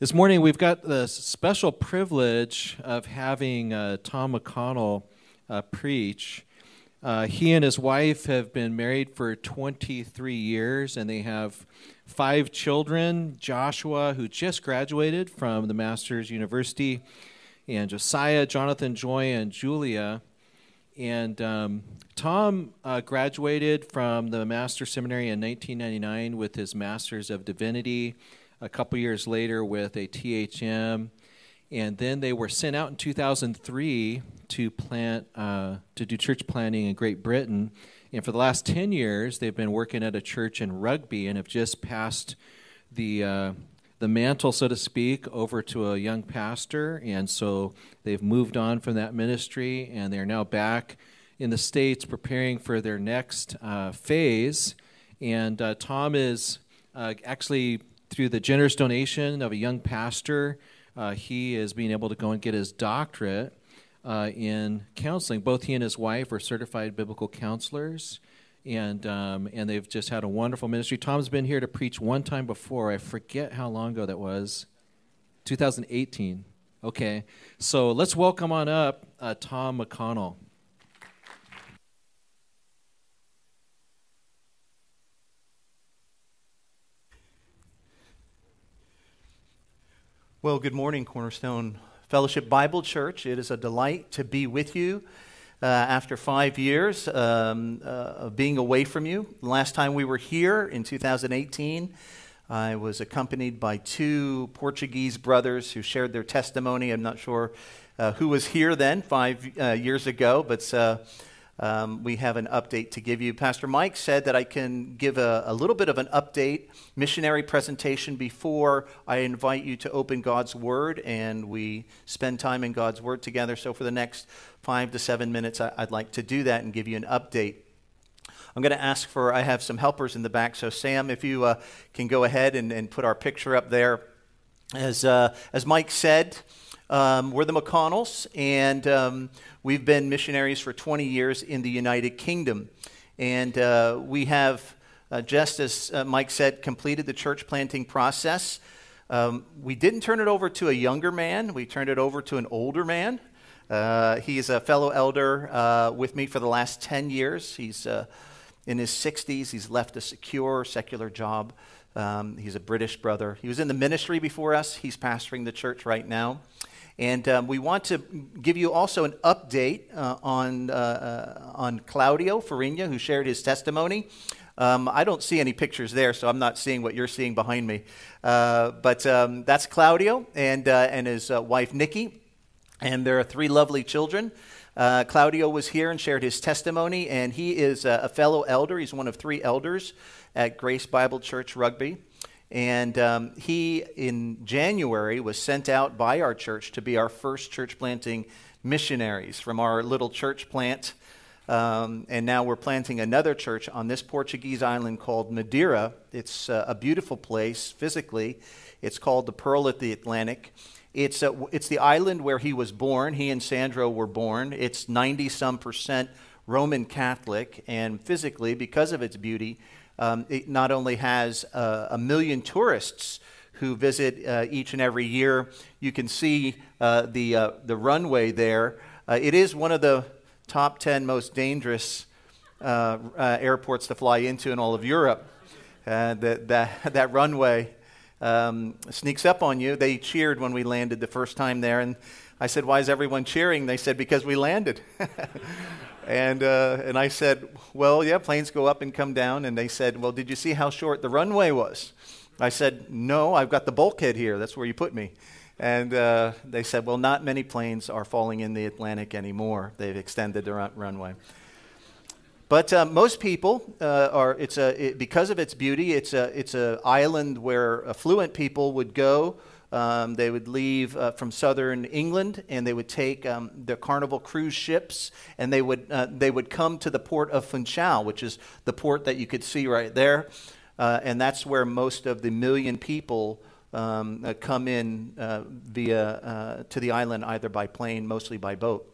This morning, we've got the special privilege of having uh, Tom McConnell uh, preach. Uh, he and his wife have been married for 23 years, and they have five children Joshua, who just graduated from the Masters University, and Josiah, Jonathan, Joy, and Julia. And um, Tom uh, graduated from the Master Seminary in 1999 with his Master's of Divinity a couple years later with a THM, and then they were sent out in 2003 to plant uh, to do church planting in Great Britain. And for the last 10 years, they've been working at a church in Rugby and have just passed the uh, the mantle, so to speak, over to a young pastor. And so they've moved on from that ministry, and they're now back in the states preparing for their next uh, phase. And uh, Tom is uh, actually through the generous donation of a young pastor, uh, he is being able to go and get his doctorate uh, in counseling. Both he and his wife are certified biblical counselors, and um, and they've just had a wonderful ministry. Tom's been here to preach one time before. I forget how long ago that was. 2018. Okay, so let's welcome on up uh, Tom McConnell. Well, good morning, Cornerstone Fellowship Bible Church. It is a delight to be with you uh, after five years um, uh, of being away from you. Last time we were here in 2018, I was accompanied by two Portuguese brothers who shared their testimony. I'm not sure uh, who was here then, five uh, years ago, but uh, um, we have an update to give you. Pastor Mike said that I can give a, a, little bit of an update, missionary presentation before I invite you to open God's Word and we spend time in God's Word together. So, for the next five to seven minutes, I, would like to do that and give you an update. I'm going to ask for, I have some helpers in the back. So, Sam, if you uh, can go ahead and, and, put our picture up there. As, uh, as Mike said, um, we're the McConnells, and um, we've been missionaries for 20 years in the United Kingdom. And uh, we have, uh, just as uh, Mike said, completed the church planting process. Um, we didn't turn it over to a younger man, we turned it over to an older man. Uh, is a fellow elder uh, with me for the last 10 years. He's uh, in his 60s, he's left a secure, secular job. Um, he's a British brother. He was in the ministry before us, he's pastoring the church right now. And um, we want to give you also an update uh, on, uh, uh, on Claudio Farinha, who shared his testimony. Um, I don't see any pictures there, so I'm not seeing what you're seeing behind me. Uh, but um, that's Claudio and, uh, and his uh, wife, Nikki. And there are three lovely children. Claudio was here and shared his testimony, and he is a fellow elder. He's one of three elders at Grace Bible Church Rugby. And um, he, in January, was sent out by our church to be our first church planting missionaries from our little church plant. Um, and now we're planting another church on this Portuguese island called Madeira. It's uh, a beautiful place physically. It's called the Pearl of the Atlantic. It's, uh, it's the island where he was born. He and Sandro were born. It's 90 some percent Roman Catholic, and physically, because of its beauty, um, it not only has uh, a million tourists who visit uh, each and every year, you can see uh, the, uh, the runway there. Uh, it is one of the top 10 most dangerous airports to fly into in all of Europe. that, that, that runway um, sneaks up on you. They cheered when we landed the first time there, and I said, Why is everyone cheering? They said, Because we landed. And, uh, and I said, Well, yeah, planes go up and come down. And they said, Well, did you see how short the runway was? I said, No, I've got the bulkhead here. That's where you put me. And uh, they said, Well, not many planes are falling in the Atlantic anymore. They've extended the run- runway. But uh, most people uh, are, it's a, it, because of its beauty, it's an it's a island where affluent people would go um, they would leave uh, from southern England and they would take um, the Carnival cruise ships and they would, uh, they would come to the port of Funchal, which is the port that you could see right there. Uh, and that's where most of the million people um, uh, come in uh, via uh, to the island either by plane, mostly by boat.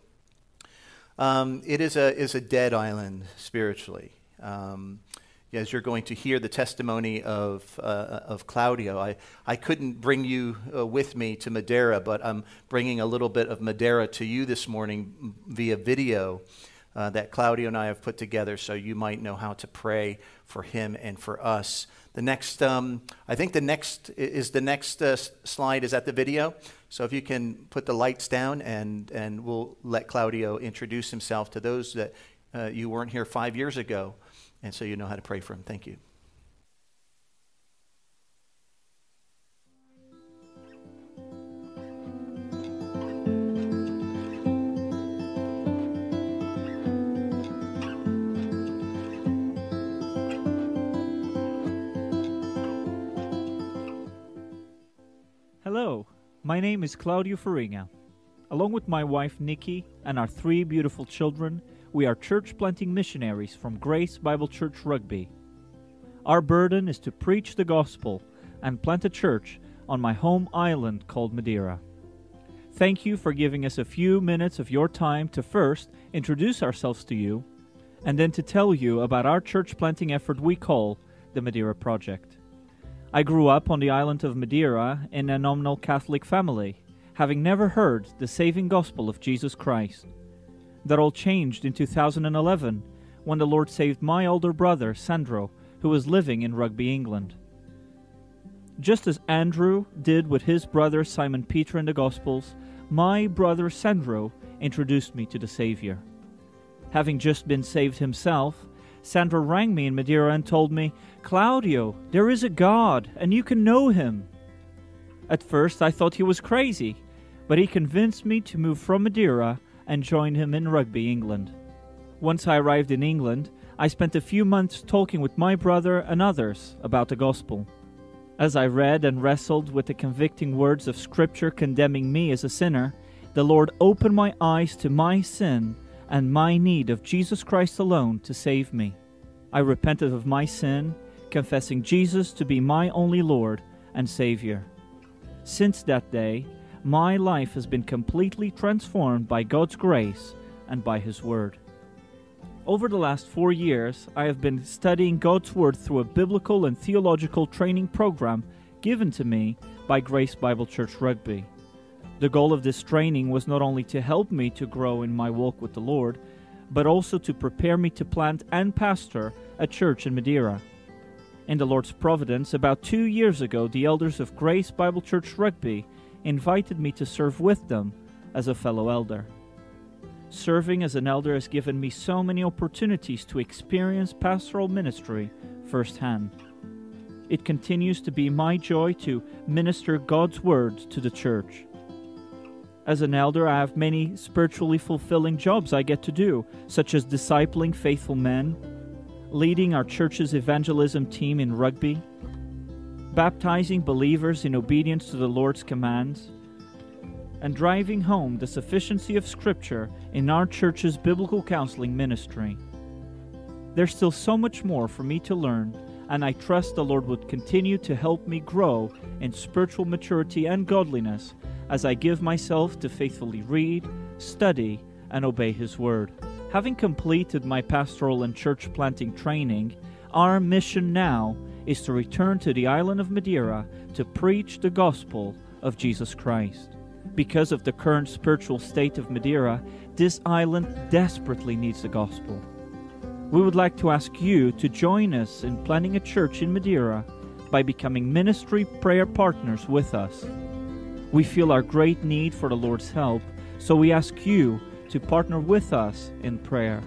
Um, it is a, is a dead island spiritually. Um, as you're going to hear the testimony of, uh, of Claudio. I, I couldn't bring you uh, with me to Madeira, but I'm bringing a little bit of Madeira to you this morning via video uh, that Claudio and I have put together so you might know how to pray for him and for us. The next, um, I think the next is the next uh, slide is at the video. So if you can put the lights down and, and we'll let Claudio introduce himself to those that uh, you weren't here five years ago. And so you know how to pray for him. Thank you. Hello, my name is Claudio Farinha. Along with my wife Nikki and our three beautiful children, we are church planting missionaries from Grace Bible Church Rugby. Our burden is to preach the gospel and plant a church on my home island called Madeira. Thank you for giving us a few minutes of your time to first introduce ourselves to you and then to tell you about our church planting effort we call the Madeira Project. I grew up on the island of Madeira in a nominal Catholic family, having never heard the saving gospel of Jesus Christ. That all changed in 2011 when the Lord saved my older brother, Sandro, who was living in Rugby, England. Just as Andrew did with his brother Simon Peter in the Gospels, my brother Sandro introduced me to the Savior. Having just been saved himself, Sandro rang me in Madeira and told me, Claudio, there is a God, and you can know him. At first I thought he was crazy, but he convinced me to move from Madeira and joined him in Rugby, England. Once I arrived in England, I spent a few months talking with my brother and others about the gospel. As I read and wrestled with the convicting words of Scripture condemning me as a sinner, the Lord opened my eyes to my sin and my need of Jesus Christ alone to save me. I repented of my sin, confessing Jesus to be my only Lord and Savior. Since that day, my life has been completely transformed by God's grace and by His Word. Over the last four years, I have been studying God's Word through a biblical and theological training program given to me by Grace Bible Church Rugby. The goal of this training was not only to help me to grow in my walk with the Lord, but also to prepare me to plant and pastor a church in Madeira. In the Lord's providence, about two years ago, the elders of Grace Bible Church Rugby invited me to serve with them as a fellow elder. Serving as an elder has given me so many opportunities to experience pastoral ministry firsthand. It continues to be my joy to minister God's word to the church. As an elder, I have many spiritually fulfilling jobs I get to do, such as discipling faithful men, leading our church's evangelism team in rugby, baptizing believers in obedience to the Lord's commands, and driving home the sufficiency of Scripture in our church's biblical counseling ministry. There's still so much more for me to learn, and I trust the Lord would continue to help me grow in spiritual maturity and godliness as I give myself to faithfully read, study, and obey His Word. Having completed my pastoral and church planting training, our mission now is to return to the island of Madeira to preach the gospel of Jesus Christ. Because of the current spiritual state of Madeira, this island desperately needs the gospel. We would like to ask you to join us in planning a church in Madeira by becoming ministry prayer partners with us. We feel our great need for the Lord's help, so we ask you to partner with us in prayer.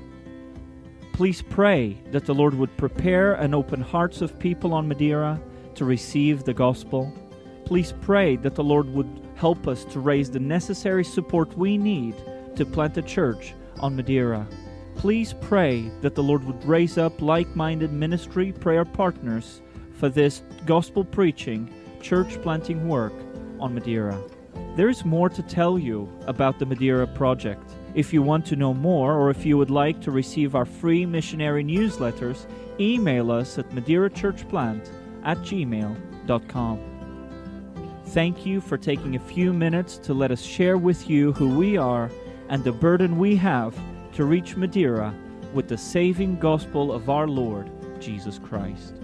Please pray that the Lord would prepare and open hearts of people on Madeira to receive the gospel. Please pray that the Lord would help us to raise the necessary support we need to plant a church on Madeira. Please pray that the Lord would raise up like minded ministry prayer partners for this gospel preaching, church planting work on Madeira. There is more to tell you about the Madeira project. If you want to know more or if you would like to receive our free missionary newsletters, email us at madeirachurchplant at gmail.com. Thank you for taking a few minutes to let us share with you who we are and the burden we have to reach Madeira with the saving gospel of our Lord, Jesus Christ.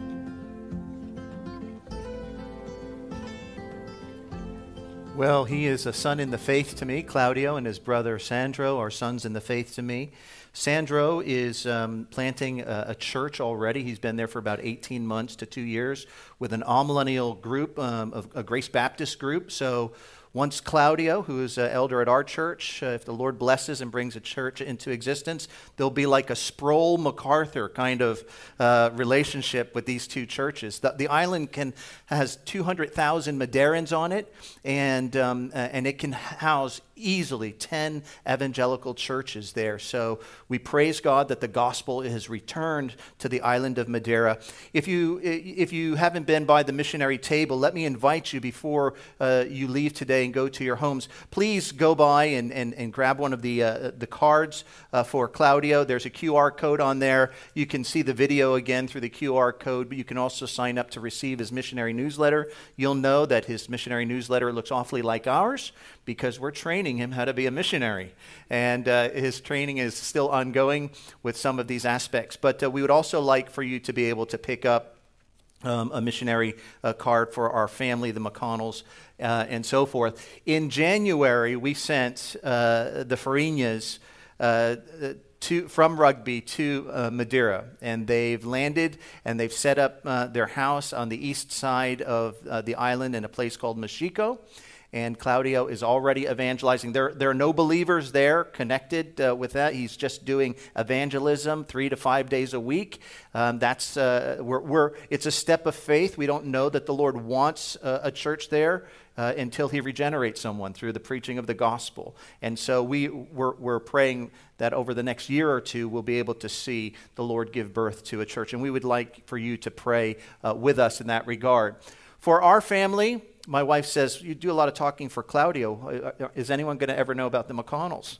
Well, he is a son in the faith to me. Claudio and his brother Sandro are sons in the faith to me. Sandro is um, planting a, a, church already. He's been there for about 18 months to two years with an amillennial group, um, of, a Grace Baptist group. So once Claudio, who is an elder at our church, uh, if the Lord blesses and brings a church into existence, there'll be like a Sproul MacArthur kind of uh, relationship with these two churches. The, the island can has 200,000 Madeirans on it, and um, and it can house easily 10 evangelical churches there. So we praise God that the gospel has returned to the island of Madeira. If you, if you haven't been by the missionary table, let me invite you before uh, you leave today and go to your homes. Please go by and, and, and grab one of the, uh, the cards uh, for Claudio. There's a QR code on there. You can see the video again through the QR code, but you can also sign up to receive his missionary newsletter. You'll know that his missionary newsletter looks awfully like ours because we're training him how to be a missionary. And uh, his training is still ongoing with some of these aspects. But uh, we would also like for you to be able to pick up um, a missionary uh, card for our family, the McConnells, uh, and so forth. In January, we sent uh, the Farinhas uh, to, from Rugby to uh, Madeira, and they've landed and they've set up uh, their house on the east side of the island in a place called Machico and Claudio is already evangelizing. There, there are no believers there connected uh, with that. He's just doing evangelism three to five days a week. Um, that's uh, we're, we're, it's a step of faith. We don't know that the Lord wants uh, a church there. Uh, until he regenerates someone through the preaching of the gospel. And so we, we're, we're praying that over the next year or two, we'll be able to see the Lord give birth to a church. And we would like for you to pray uh, with us in that regard. For our family, my wife says, You do a lot of talking for Claudio. Uh, uh, is anyone going to ever know about the McConnells?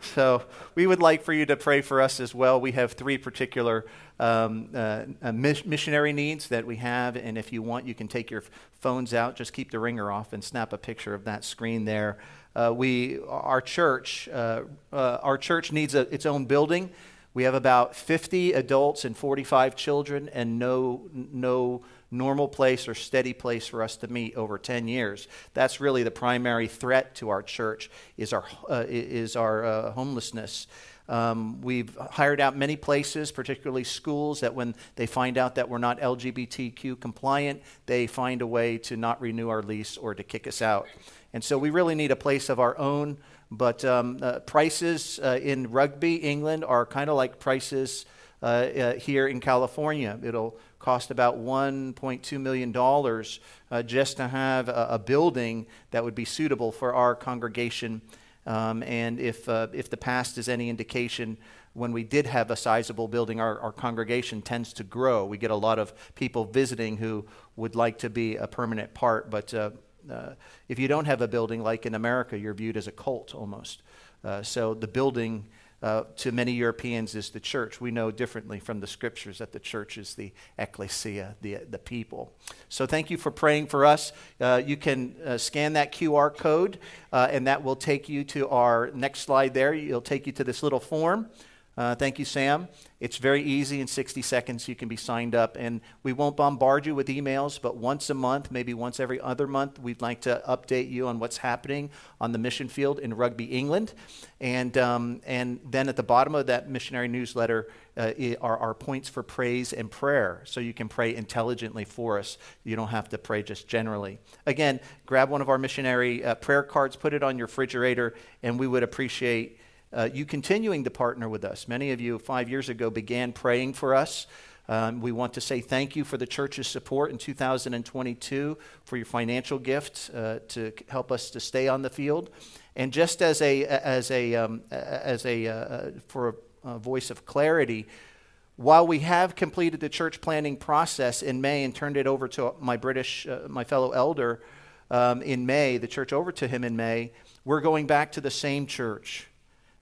So we would like for you to pray for us as well. We have three particular um, uh, uh missionary needs that we have, and if you want, you can take your phones out. Just keep the ringer off and snap a picture of that screen there. Uh, we, our church, uh, our church needs a, its own building. We have about 50 adults and 45 children, and no no normal place or steady place for us to meet over 10 years. That's really the primary threat to our church is our, uh, is our uh, homelessness. Um, we've hired out many places, particularly schools, that when they find out that we're not LGBTQ compliant, they find a way to not renew our lease or to kick us out. And so we really need a place of our own. But um, uh, prices uh, in Rugby, England, are kind of like prices uh, uh, here in California. It'll cost about $1.2 million uh, just to have a, a, building that would be suitable for our congregation. Um, and if, uh, if the past is any indication, when we did have a sizable building, our, our congregation tends to grow. We get a lot of people visiting who would like to be a permanent part, but uh, uh, if you don't have a building like in America, you're viewed as a cult almost. Uh, so the building uh, to many Europeans is the church. We know differently from the scriptures that the church is the ecclesia, the, the people. So thank you for praying for us. Uh, you can uh, scan that QR code, uh, and that will take you to our next slide there. It'll take you to this little form. Uh, thank you, Sam. It's very easy in 60 seconds. You can be signed up, and we won't bombard you with emails, but once a month, maybe once every other month, we'd like to update you on what's happening on the mission field in Rugby, England. And, um, and then at the bottom of that missionary newsletter uh, are our points for praise and prayer, so you can pray intelligently for us. You don't have to pray just generally. Again, grab one of our missionary uh, prayer cards, put it on your refrigerator, and we would appreciate uh, you continuing to partner with us. Many of you five years ago began praying for us. Um, we want to say thank you for the church's support in 2022 for your financial gift uh, to help us to stay on the field. And just as a, as a, um, as a uh, uh for a, a voice of clarity, while we have completed the church planning process in May and turned it over to my British, uh, my fellow elder um, in May, the church over to him in May, we're going back to the same church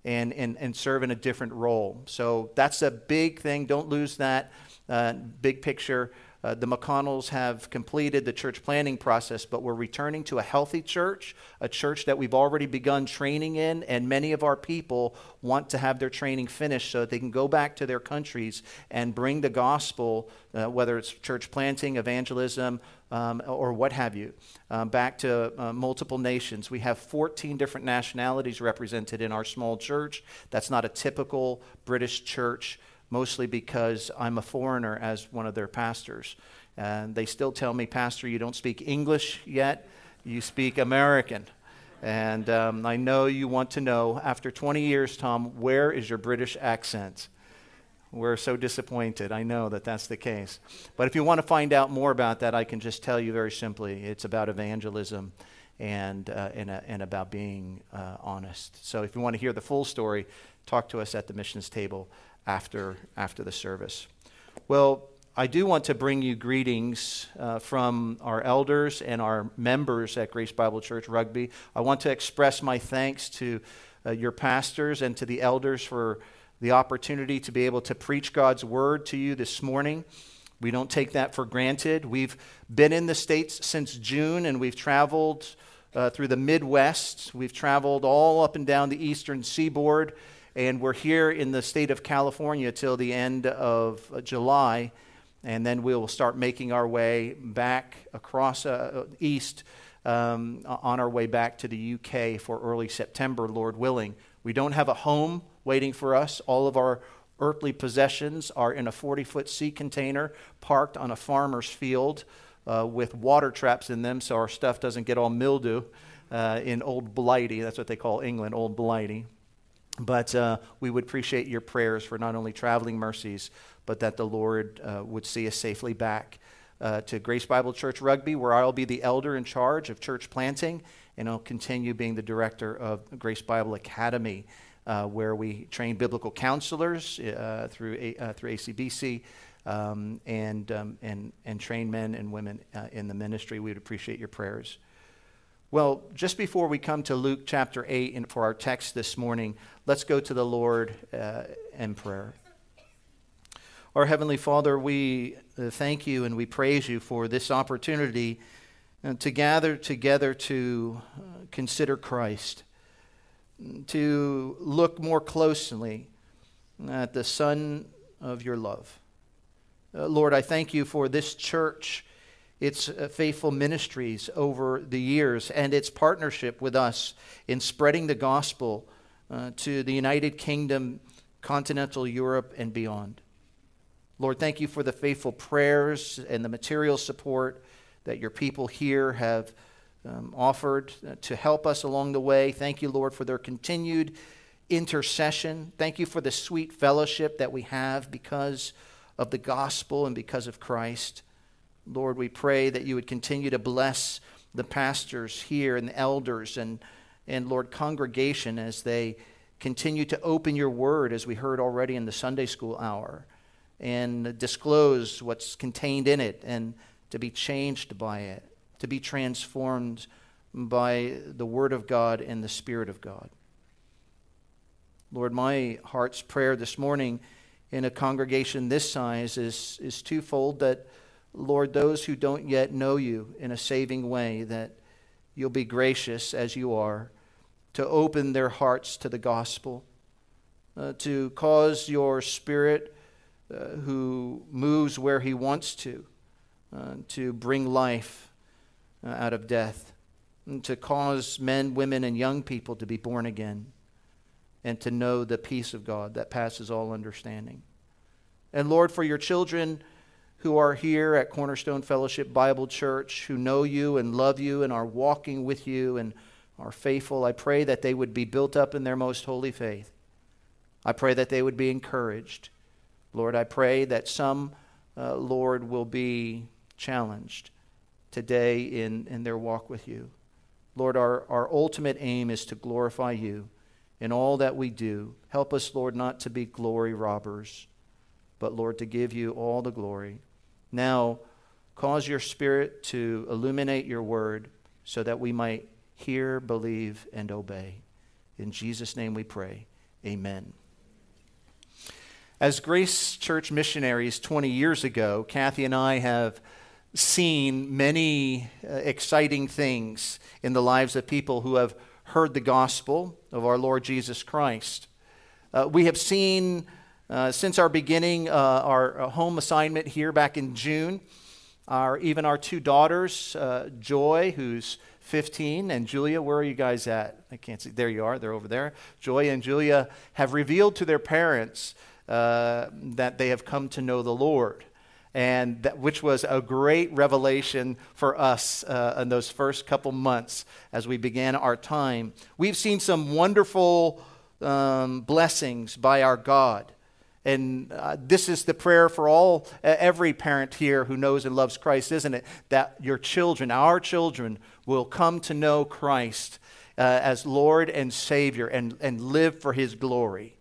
and, and, and serve in a different role. So that's a big thing. Don't lose that uh, big picture. Uh, the McConnells have completed the church planning process, but we're returning to a healthy church, a church that we've already begun training in, and many of our people want to have their training finished so that they can go back to their countries and bring the gospel, uh, whether it's church planting, evangelism, um, or what have you, um, back to uh, multiple nations. We have 14 different nationalities represented in our small church. That's not a typical British church mostly because I'm a foreigner as one of their pastors. And they still tell me, Pastor, you don't speak English yet, you speak American. And um, I know you want to know, after 20 years, Tom, where is your British accent? We're so disappointed. I know that that's the case. But if you want to find out more about that, I can just tell you very simply it's about evangelism and, uh, and, and about being uh, honest. So if you want to hear the full story, talk to us at the missions table after, after the service. Well, I do want to bring you greetings uh, from our elders and our members at Grace Bible Church Rugby. I want to express my thanks to uh, your pastors and to the elders for the opportunity to be able to preach God's word to you this morning. We don't take that for granted. We've been in the States since June and we've traveled uh, through the Midwest. We've traveled all up and down the eastern seaboard and we're here in the state of California till the end of July, and then we will start making our way back across uh, east um, on our way back to the UK for early September, Lord willing. We don't have a home waiting for us. All of our earthly possessions are in a 40 foot sea container parked on a farmer's field uh, with water traps in them so our stuff doesn't get all mildew uh, in Old Blighty. That's what they call England, Old Blighty. But uh, we would appreciate your prayers for not only traveling mercies, but that the Lord uh, would see us safely back uh, to Grace Bible Church Rugby, where I'll be the elder in charge of church planting, and I'll continue being the director of Grace Bible Academy, uh, where we train biblical counselors uh, through, A- uh, through ACBC. Um, and, um, and, and train men and women in the ministry. We would appreciate your prayers. Well, just before we come to Luke chapter 8 and for our text this morning, let's go to the Lord uh, in prayer. Our Heavenly Father, we uh, thank you and we praise you for this opportunity uh, to gather together to uh, consider Christ, to look more closely at the Son of your love. Uh, Lord, I thank you for this church its uh, faithful ministries over the years, and its partnership with us in spreading the gospel uh, to the United Kingdom, continental Europe, and beyond. Lord, thank you for the faithful prayers and the material support that your people here have um, offered uh, to help us along the way. Thank you, Lord, for their continued intercession. Thank you for the sweet fellowship that we have because of the gospel and because of Christ. Lord, we pray that you would continue to bless the pastors here and the elders and, and Lord, congregation as they continue to open your word, as we heard already in the Sunday school hour, and disclose what's contained in it and to be changed by it, to be transformed by the word of God and the Spirit of God. Lord, my heart's prayer this morning in a congregation this size is, is twofold that Lord, those who don't yet know you in a saving way, that you'll be gracious as you are to open their hearts to the gospel, uh, to cause your spirit, uh, who moves where he wants to, uh, to bring life uh, out of death, and to cause men, women, and young people to be born again, and to know the peace of God that passes all understanding. And Lord, for your children, who are here at Cornerstone Fellowship Bible Church, who know you and love you and are walking with you and are faithful, I pray that they would be built up in their most holy faith. I pray that they would be encouraged. Lord, I pray that some, uh, Lord, will be challenged today in, in their walk with you. Lord, our, our ultimate aim is to glorify you in all that we do. Help us, Lord, not to be glory robbers, but, Lord, to give you all the glory. Now, cause your Spirit to illuminate your word so that we might hear, believe, and obey. In Jesus' name we pray. Amen. As Grace Church missionaries 20 years ago, Kathy and I have seen many uh, exciting things in the lives of people who have heard the gospel of our Lord Jesus Christ. Uh, we have seen uh, since our beginning uh, our uh, home assignment here back in June, our, even our two daughters, uh, Joy, who's 15, and Julia, where are you guys at? I can't see. There you are. They're over there. Joy and Julia have revealed to their parents uh, that they have come to know the Lord. And that, which was a great revelation for us in those first couple months as we began our time. We've seen some wonderful um, blessings by our God. And uh, this is the prayer for all, every parent here who knows and loves Christ, isn't it? That your children, our children, will come to know Christ uh, as Lord and Savior and, and live for His glory.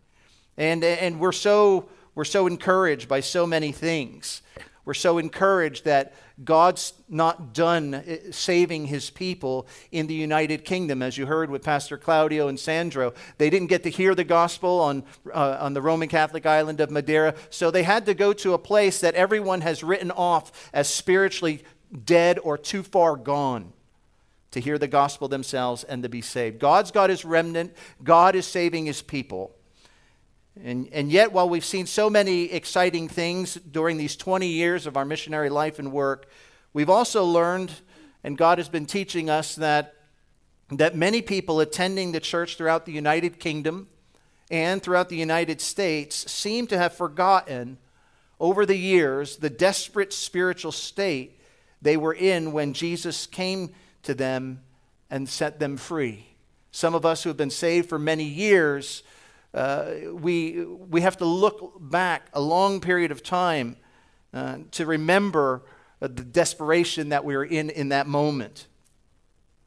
And, and we're, so, we're so encouraged by so many things. We're so encouraged that God's not done uh, saving his people in the United Kingdom, as you heard with Pastor Claudio and Sandro. They didn't get to hear the gospel on, uh, on the Roman Catholic island of Madeira, so they had to go to a place that everyone has written off as spiritually dead or too far gone to hear the gospel themselves and to be saved. God's got his remnant, God is saving his people. And, and yet, while we've seen so many exciting things during these 20 years of our missionary life and work, we've also learned, and God has been teaching us, that, that many people attending the church throughout the United Kingdom and throughout the United States seem to have forgotten over the years the desperate spiritual state they were in when Jesus came to them and set them free. Some of us who have been saved for many years uh, we, we have to look back a long period of time uh, to remember uh, the desperation that we were in in that moment.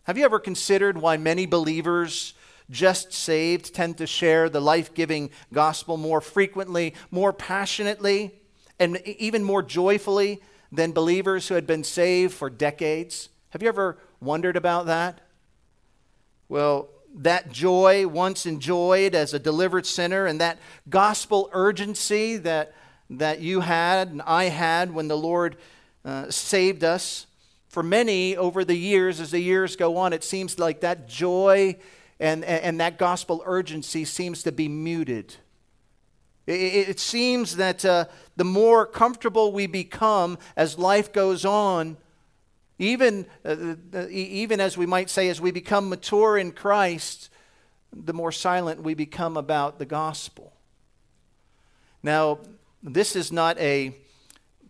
Have you ever considered why many believers just saved tend to share the life giving gospel more frequently, more passionately, and even more joyfully than believers who had been saved for decades? Have you ever wondered about that? Well, that joy once enjoyed as a delivered sinner and that gospel urgency that, that you had and I had when the Lord uh, saved us. For many over the years, as the years go on, it seems like that joy and, and, and that gospel urgency seems to be muted. It, it seems that uh, the more comfortable we become as life goes on, even, uh, uh even as we might say, as we become mature in Christ, the more silent we become about the gospel. Now, this is not a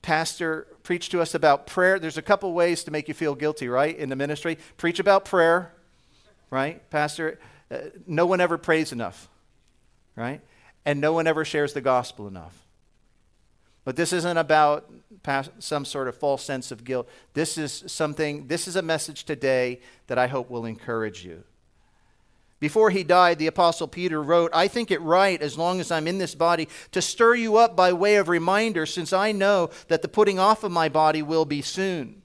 pastor preach to us about prayer. There's a couple ways to make you feel guilty, right, in the ministry. Preach about prayer, right? Pastor, uh, no one ever prays enough, right? And no one ever shares the gospel enough. But this isn't about some sort of false sense of guilt. This is something, this is a message today that I hope will encourage you. Before he died, the Apostle Peter wrote, I think it right, as long as I'm in this body, to stir you up by way of reminder, since I know that the putting off of my body will be soon.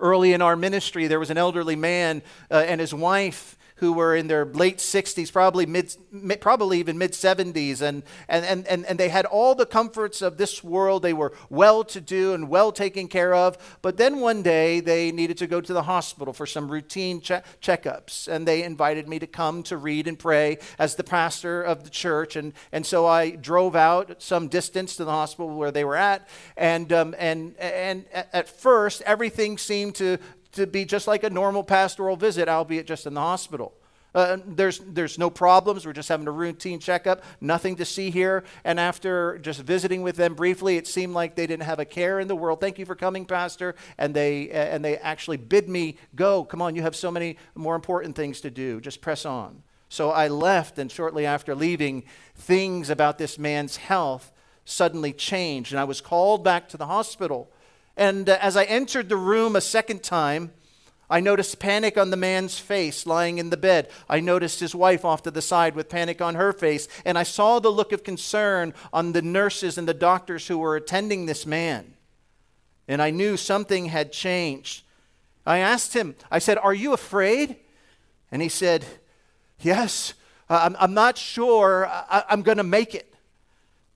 Early in our ministry, there was an elderly man uh, and his wife who were in their late 60s, probably, mid, probably even mid 70s, and, and, and, and they had all the comforts of this world. They were well to do and well taken care of. But then one day they needed to go to the hospital for some routine che- checkups, and they invited me to come to read and pray as the pastor of the church. And, and so I drove out some distance to the hospital where they were at, and, um, and, and at first everything seemed to to be just like a normal pastoral visit, albeit just in the hospital. Uh, there's, there's no problems. We're just having a routine checkup. Nothing to see here. And after just visiting with them briefly, it seemed like they didn't have a care in the world. Thank you for coming, Pastor. And they, uh, and they actually bid me go. Come on, you have so many more important things to do. Just press on. So I left, and shortly after leaving, things about this man's health suddenly changed. And I was called back to the hospital. And uh, as I entered the room a second time, I noticed panic on the man's face lying in the bed. I noticed his wife off to the side with panic on her face. And I saw the look of concern on the nurses and the doctors who were attending this man. And I knew something had changed. I asked him, I said, Are you afraid? And he said, Yes, I'm, I'm not sure I, I'm going to make it.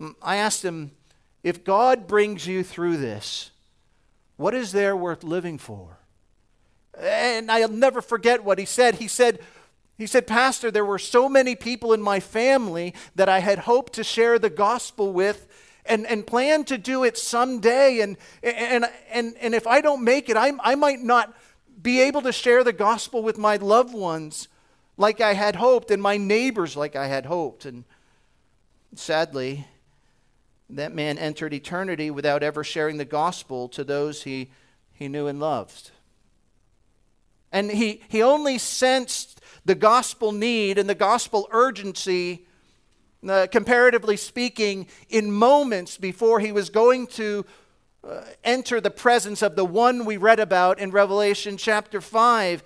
Mm, I asked him, if God brings you through this, what is there worth living for? And I'll never forget what he said. He said, he said, Pastor, there were so many people in my family that I had hoped to share the gospel with and, and plan to do it someday. And, and, and, and if I don't make it, I, I might not be able to share the gospel with my loved ones like I had hoped and my neighbors like I had hoped. And sadly, that man entered eternity without ever sharing the gospel to those he, he knew and loved. And he, he only sensed the gospel need and the gospel urgency, uh, comparatively speaking, in moments before he was going to uh, enter the presence of the one we read about in Revelation chapter 5.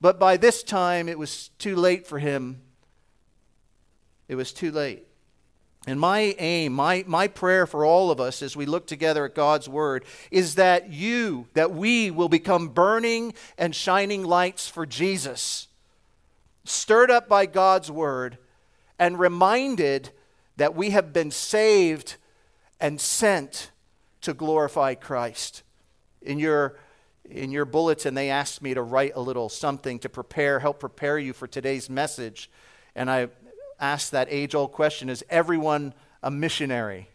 But by this time, it was too late for him. It was too late. And my aim, my, my prayer for all of us as we look together at God's Word is that you, that we will become burning and shining lights for Jesus, stirred up by God's Word and reminded that we have been saved and sent to glorify Christ. In your, in your bulletin, they asked me to write a little something to prepare, help prepare you for today's message. And I asked that age old question Is everyone a missionary?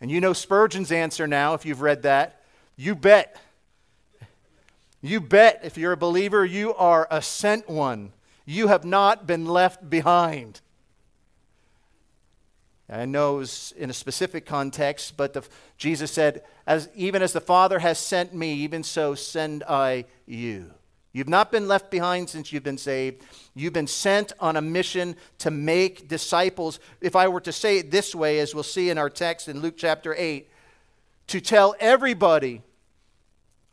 And you know Spurgeon's answer now, if you've read that. You bet. You bet, if you're a believer, you are a sent one. You have not been left behind. I know it was in a specific context, but the, Jesus said, as, Even as the Father has sent me, even so send I you. You've not been left behind since you've been saved. You've been sent on a mission to make disciples. If I were to say it this way, as we'll see in our text in Luke chapter 8, to tell everybody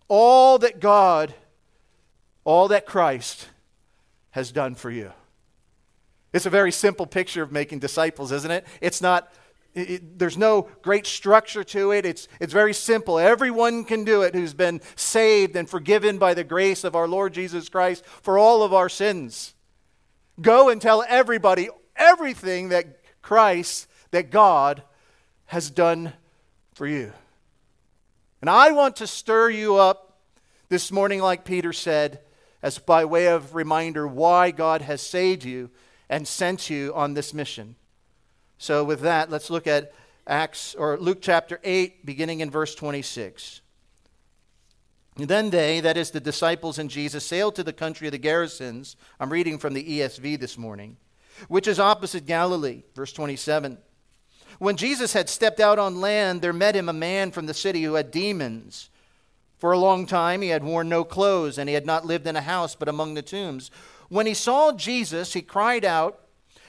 all that God, all that Christ has done for you. It's a very simple picture of making disciples, isn't it? It's not it, there's no great structure to it. It's, it's very simple. Everyone can do it who's been saved and forgiven by the grace of our Lord Jesus Christ for all of our sins. Go and tell everybody everything that Christ, that God has done for you. And I want to stir you up this morning, like Peter said, as by way of reminder why God has saved you and sent you on this mission. So, with that, let's look at Acts or Luke chapter 8, beginning in verse 26. And then they, that is the disciples and Jesus, sailed to the country of the Gerasenes. I'm reading from the ESV this morning, which is opposite Galilee, verse 27. When Jesus had stepped out on land, there met him a man from the city who had demons. For a long time he had worn no clothes, and he had not lived in a house but among the tombs. When he saw Jesus, he cried out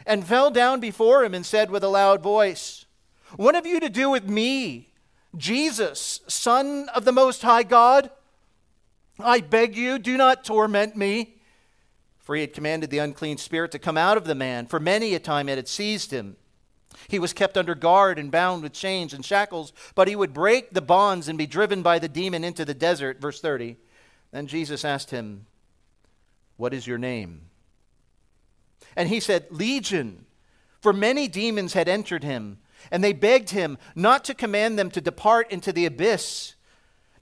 and fell down before him and said with a loud voice, What have you to do with me, Jesus, Son of the Most High God? I beg you, do not torment me. For he had commanded the unclean spirit to come out of the man, for many a time it had seized him. He was kept under guard and bound with chains and shackles, but he would break the bonds and be driven by the demon into the desert. Verse 30. Then Jesus asked him, What is your name? And he said, Legion, for many demons had entered him, and they begged him not to command them to depart into the abyss.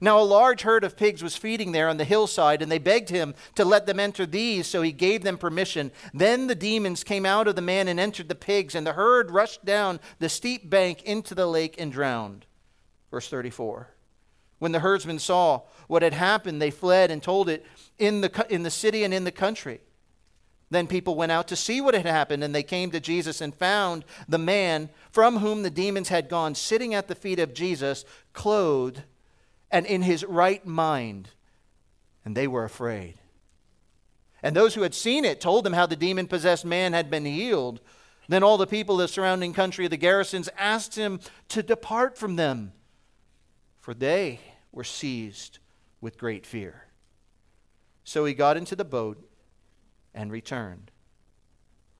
Now, a large herd of pigs was feeding there on the hillside, and they begged him to let them enter these, so he gave them permission. Then the demons came out of the man and entered the pigs, and the herd rushed down the steep bank into the lake and drowned. Verse 34. When the herdsmen saw what had happened, they fled and told it in the, in the city and in the country. Then people went out to see what had happened, and they came to Jesus and found the man from whom the demons had gone sitting at the feet of Jesus, clothed and in his right mind. And they were afraid. And those who had seen it told them how the demon possessed man had been healed. Then all the people of the surrounding country of the Gerasenes, asked him to depart from them, for they were seized with great fear. So he got into the boat and returned.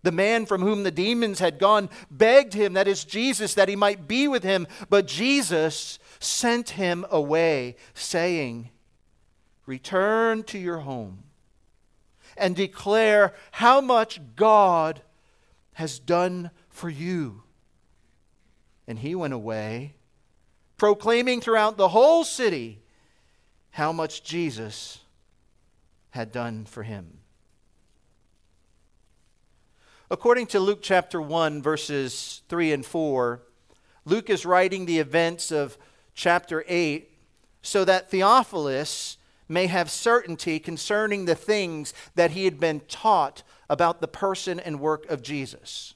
The man from whom the demons had gone begged him, that is Jesus, that he might be with him. But Jesus sent him away, saying, Return to your home and declare how much God has done for you. And he went away, proclaiming throughout the whole city how much Jesus had done for him. According to Luke chapter 1, verses 3 and 4, Luke is writing the events of chapter 8 so that Theophilus may have certainty concerning the things that he had been taught about the person and work of Jesus.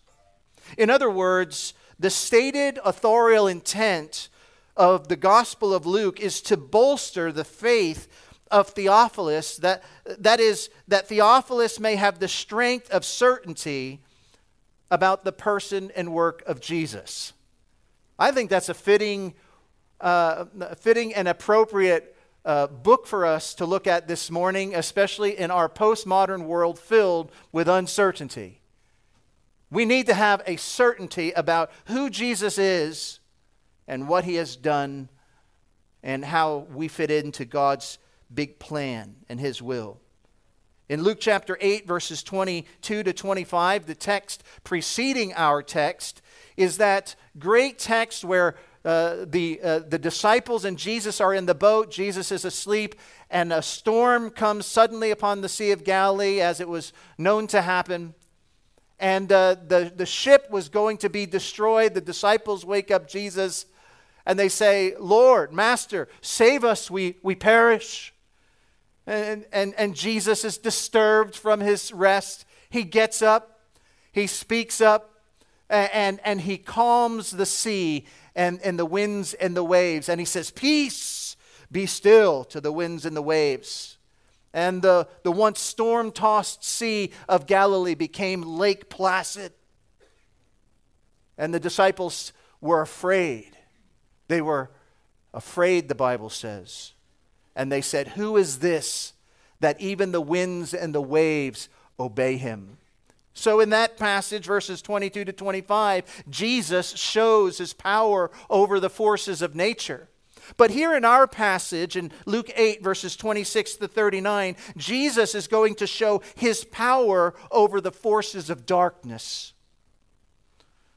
In other words, the stated authorial intent of the Gospel of Luke is to bolster the faith of Theophilus, that, that is, that Theophilus may have the strength of certainty about the person and work of Jesus. I think that's a fitting, uh, fitting and appropriate uh, book for us to look at this morning, especially in our postmodern world filled with uncertainty. We need to have a certainty about who Jesus is and what he has done and how we fit into God's big plan and his will. In Luke chapter 8, verses 22 to 25, the text preceding our text is that great text where uh, the, uh, the disciples and Jesus are in the boat. Jesus is asleep, and a storm comes suddenly upon the Sea of Galilee, as it was known to happen and uh, the, the ship was going to be destroyed. The disciples wake up Jesus and they say, Lord, Master, save us, we, we perish. And, and, and Jesus is disturbed from his rest. He gets up, he speaks up, and, and he calms the sea and, and the winds and the waves. And he says, Peace, be still to the winds and the waves. And the, the once storm tossed sea of Galilee became Lake Placid. And the disciples were afraid. They were afraid, the Bible says. And they said, Who is this that even the winds and the waves obey him? So, in that passage, verses 22 to 25, Jesus shows his power over the forces of nature. But here in our passage, in Luke 8, verses 26 to 39, Jesus is going to show his power over the forces of darkness.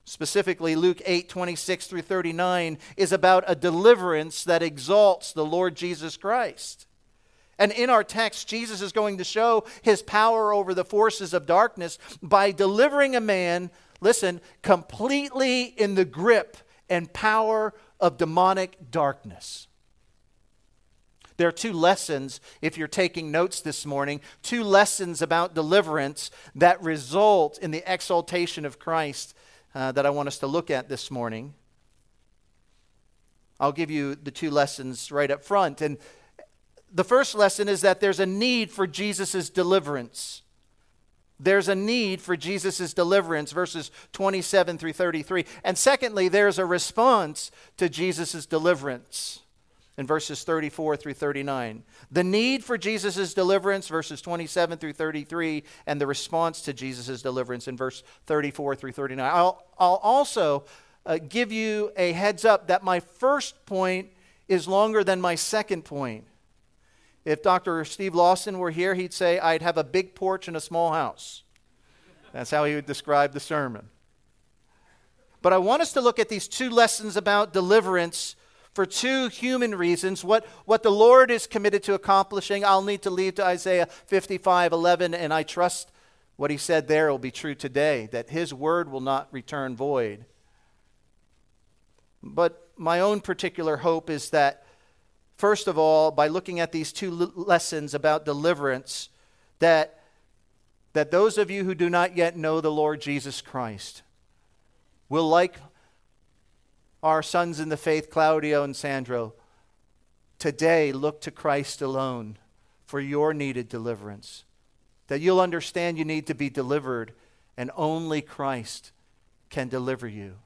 Specifically, Luke 8, 26 through 39 is about a deliverance that exalts the Lord Jesus Christ. And in our text, Jesus is going to show his power over the forces of darkness by delivering a man, listen, completely in the grip and power of demonic darkness. There are two lessons, if you're taking notes this morning, two lessons about deliverance that result in the exaltation of Christ uh, that I want us to look at this morning. I'll give you the two lessons right up front. And the first lesson is that there's a need for Jesus' deliverance. There's a need for Jesus' deliverance, verses 27 through 33. And secondly, there's a response to Jesus' deliverance in verses 34 through 39. The need for Jesus' deliverance, verses 27 through 33, and the response to Jesus' deliverance in verse 34 through 39. I'll, I'll also uh, give you a heads up that my first point is longer than my second point. If Dr. Steve Lawson were here, he'd say, I'd have a big porch and a small house. That's how he would describe the sermon. But I want us to look at these two lessons about deliverance for two human reasons. What, what the Lord is committed to accomplishing, I'll need to leave to Isaiah 55 11, and I trust what he said there will be true today that his word will not return void. But my own particular hope is that First of all, by looking at these two lessons about deliverance, that, that those of you who do not yet know the Lord Jesus Christ will, like our sons in the faith, Claudio and Sandro, today look to Christ alone for your needed deliverance. That you'll understand you need to be delivered, and only Christ can deliver you.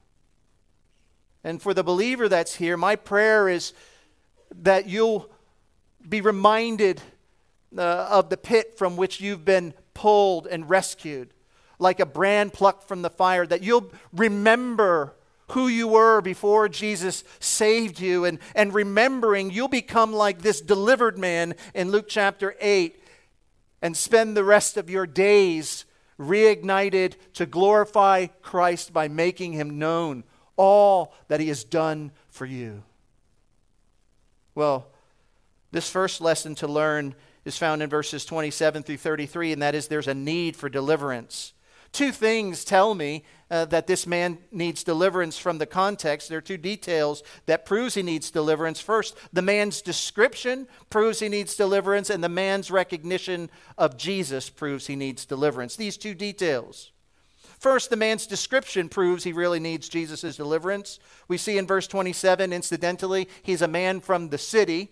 And for the believer that's here, my prayer is that you'll be reminded uh, of the pit from which you've been pulled and rescued, like a brand plucked from the fire, that you'll remember who you were before Jesus saved you, and, and remembering you'll become like this delivered man in Luke chapter 8 and spend the rest of your days reignited to glorify Christ by making him known all that He has done for you. Well, this first lesson to learn is found in verses 27 through 33, and that is there's a need for deliverance. Two things tell me uh, that this man needs deliverance from the context. There are two details that proves he needs deliverance. First, the man's description proves he needs deliverance, and the man's recognition of Jesus proves he needs deliverance. These two details. First, the man's description proves he really needs Jesus' deliverance. We see in verse 27, incidentally, he's a man from the city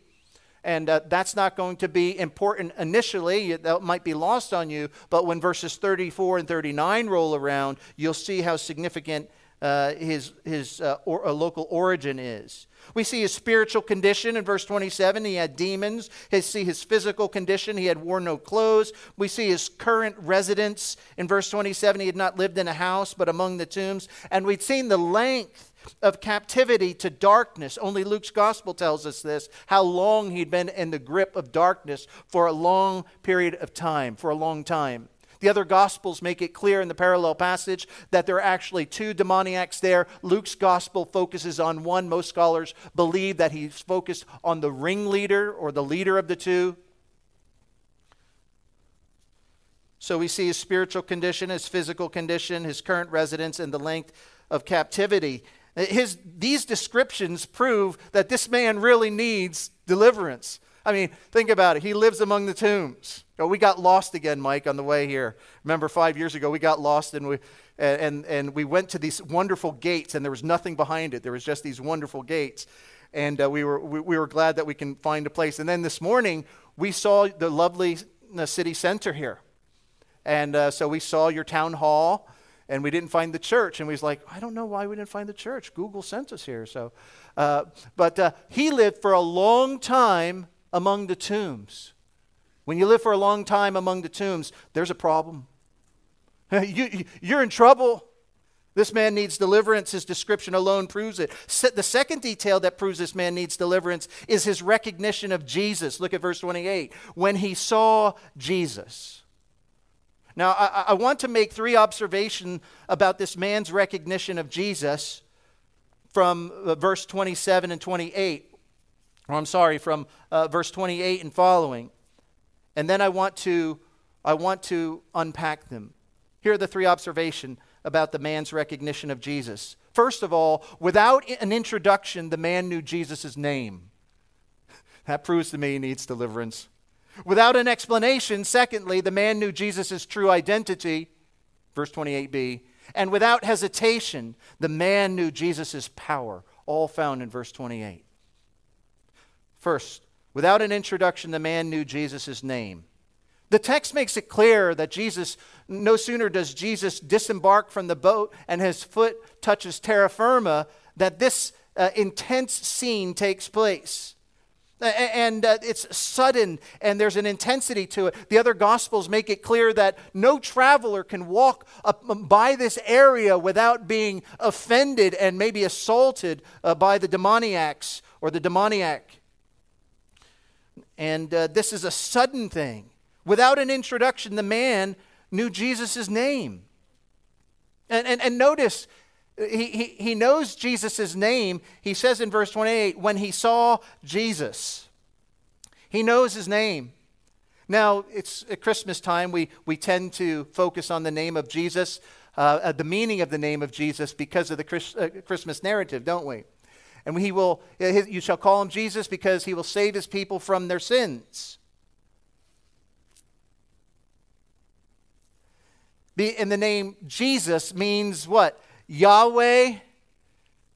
and uh, that's not going to be important initially. That might be lost on you, but when verses 34 and 39 roll around, you'll see how significant uh, his, his uh, or, uh, local origin is. We see his spiritual condition in verse 27. He had demons. We see his physical condition. He had worn no clothes. We see his current residence in verse 27. He had not lived in a house, but among the tombs. And we'd seen the length of captivity to darkness. Only Luke's gospel tells us this how long he'd been in the grip of darkness for a long period of time, for a long time. The other gospels make it clear in the parallel passage that there are actually two demoniacs there. Luke's gospel focuses on one. Most scholars believe that he's focused on the ringleader or the leader of the two. So we see his spiritual condition, his physical condition, his current residence, and the length of captivity. His, these descriptions prove that this man really needs deliverance. I mean, think about it. He lives among the tombs. Oh, we got lost again, Mike, on the way here. Remember, five years ago, we got lost and we, and, and we went to these wonderful gates, and there was nothing behind it. There was just these wonderful gates. And uh, we, were, we, we, were glad that we can find a place. And then this morning, we saw the lovely uh, city center here. And uh, so we saw your town hall and we didn't find the church. And we was like, I don't know why we didn't find the church. Google sent us here. So, uh, but uh, he lived for a long time among the tombs. When you live for a long time among the tombs, there's a problem. you, you're in trouble. This man needs deliverance. His description alone proves it. The second detail that proves this man needs deliverance is his recognition of Jesus. Look at verse 28. When he saw Jesus. Now, I, I want to make three observations about this man's recognition of Jesus from uh, verse 27 and 28. Or I'm sorry, from uh, verse 28 and following. And then I want to I want to unpack them. Here are the three observations about the man's recognition of Jesus. First of all, without an introduction, the man knew Jesus' name. That proves to me he needs deliverance. Without an explanation, secondly, the man knew Jesus' true identity, verse 28b. And without hesitation, the man knew Jesus' power, all found in verse 28. First, without an introduction, the man knew Jesus' name. The text makes it clear that Jesus, no sooner does Jesus disembark from the boat and his foot touches terra firma, that this uh, intense scene takes place. And uh, it's sudden and there's an intensity to it. The other gospels make it clear that no traveler can walk um, by this area without being offended and maybe assaulted uh, by the demoniacs or the demoniac. And uh, this is a sudden thing. Without an introduction, the man knew Jesus' name. And, and, and notice, he, he, he knows Jesus' name. He says in verse 28 when he saw Jesus, he knows his name. Now, it's at Christmas time. We, we tend to focus on the name of Jesus, uh, uh, the meaning of the name of Jesus, because of the uh, Christmas narrative, don't we? And he will, you shall call him Jesus because he will save his people from their sins. And the name Jesus means what? Yahweh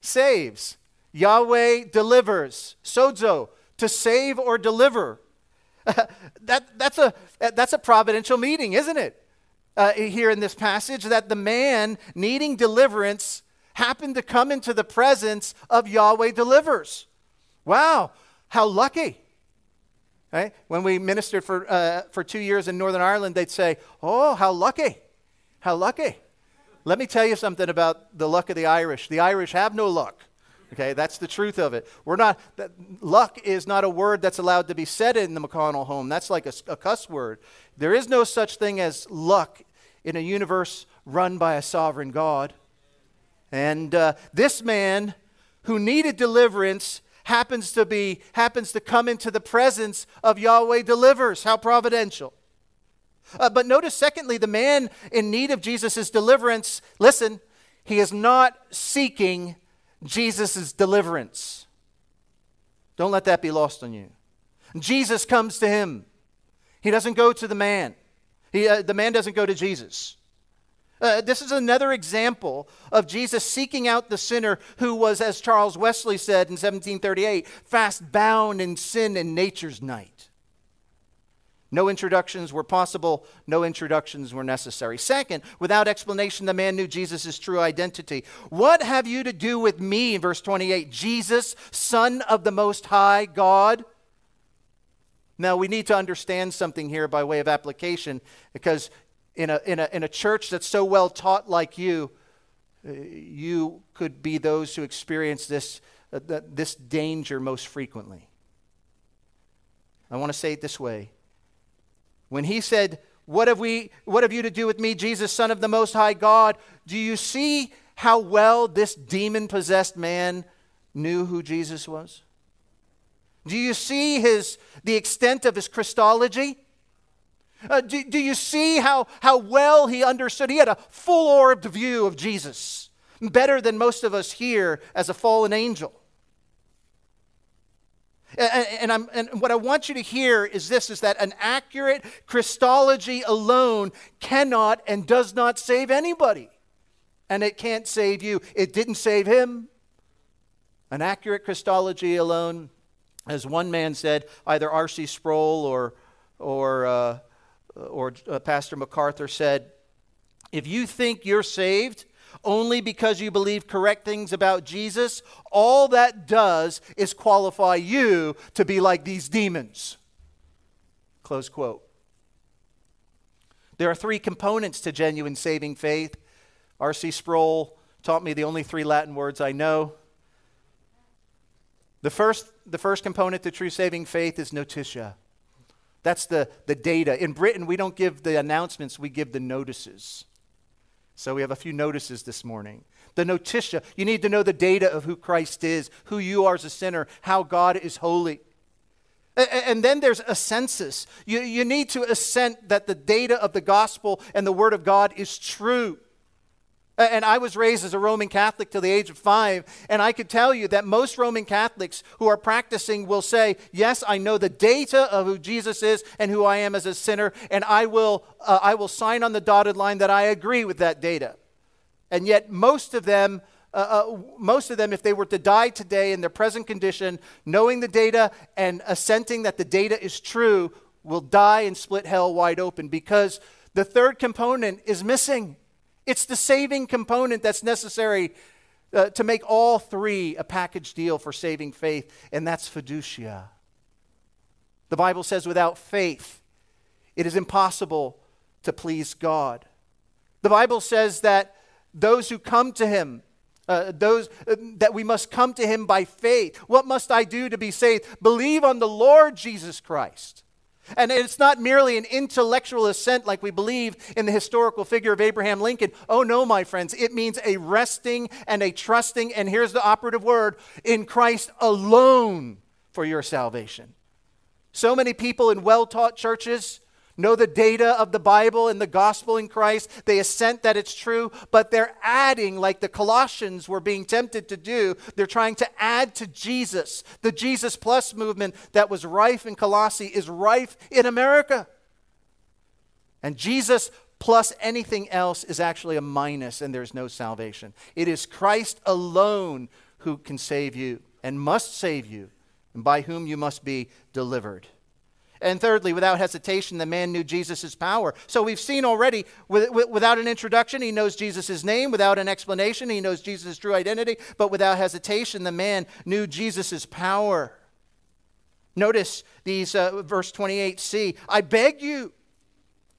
saves. Yahweh delivers. Sozo, to save or deliver. that, that's, a, that's a providential meaning, isn't it? Uh, here in this passage, that the man needing deliverance happened to come into the presence of Yahweh delivers. Wow, how lucky. Right? When we ministered for, uh, for two years in Northern Ireland, they'd say, Oh, how lucky. How lucky. Let me tell you something about the luck of the Irish. The Irish have no luck. Okay, that's the truth of it. We're not, that, luck is not a word that's allowed to be said in the McConnell home. That's like a, a cuss word. There is no such thing as luck in a universe run by a sovereign God. And uh, this man who needed deliverance happens to be happens to come into the presence of Yahweh delivers. How providential. Uh, but notice, secondly, the man in need of Jesus' deliverance, listen, he is not seeking Jesus' deliverance. Don't let that be lost on you. Jesus comes to him. He doesn't go to the man. He, uh, the man doesn't go to Jesus. Uh, this is another example of Jesus seeking out the sinner who was, as Charles Wesley said in 1738, fast bound in sin and nature's night. No introductions were possible, no introductions were necessary. Second, without explanation, the man knew Jesus' true identity. What have you to do with me, verse 28, Jesus, Son of the Most High God? Now, we need to understand something here by way of application because in a, in a, in a church that's so well taught like you, uh, you could be those who experience this, uh, this danger most frequently. I want to say it this way. When he said, what have, we, what have you to do with me, Jesus, Son of the Most High God? Do you see how well this demon possessed man knew who Jesus was? Do you see his, the extent of his Christology? Uh, do, do you see how, how well he understood? He had a full orbed view of Jesus, better than most of us here as a fallen angel. And, and, and what I want you to hear is this is that an accurate Christology alone cannot and does not save anybody. And it can't save you. It didn't save him. An accurate Christology alone, as one man said, either R.C. Sproul or, or uh, or uh, Pastor MacArthur said, if you think you're saved only because you believe correct things about Jesus, all that does is qualify you to be like these demons. Close quote. There are three components to genuine saving faith. R.C. Sproul taught me the only three Latin words I know. The first, the first component to true saving faith is notitia. That's the, the data. In Britain, we don't give the announcements, we give the notices. So we have a few notices this morning. The notitia, you need to know the data of who Christ is, who you are as a sinner, how God is holy. And then there's assensus. You, you need to assent that the data of the gospel and the word of God is true. And I was raised as a Roman Catholic till the age of five, and I could tell you that most Roman Catholics who are practicing will say, Yes, I know the data of who Jesus is and who I am as a sinner, and I will, uh, I will sign on the dotted line that I agree with that data. And yet, most of them, uh, uh, most of them, if they were to die today in their present condition, knowing the data and assenting that the data is true, will die and split hell wide open because the third component is missing. It's the saving component that's necessary uh, to make all three a package deal for saving faith, and that's fiducia. The Bible says without faith, it is impossible to please God. The Bible says that those who come to Him, uh, those uh, that we must come to Him by faith. What must I do to be saved? Believe on the Lord Jesus Christ. And it's not merely an intellectual assent like we believe in the historical figure of Abraham Lincoln. Oh, no, my friends. It means a resting and a trusting, and here's the operative word in Christ alone for your salvation. So many people in well taught churches know the data of the Bible and the gospel in Christ. They assent that it's true, but they're adding, like the Colossians were being tempted to do, they're trying to add to Jesus. The Jesus Plus movement that was rife in Colossae is rife in America. And Jesus plus anything else is actually a minus, and there's no salvation. It is Christ alone who can save you and must save you, and by whom you must be delivered. And thirdly, without hesitation, the man knew Jesus' power. So we've seen already, without an introduction, he knows Jesus' name. Without an explanation, he knows Jesus' true identity. But without hesitation, the man knew Jesus' power. Notice these, uh, verse 28c I beg you.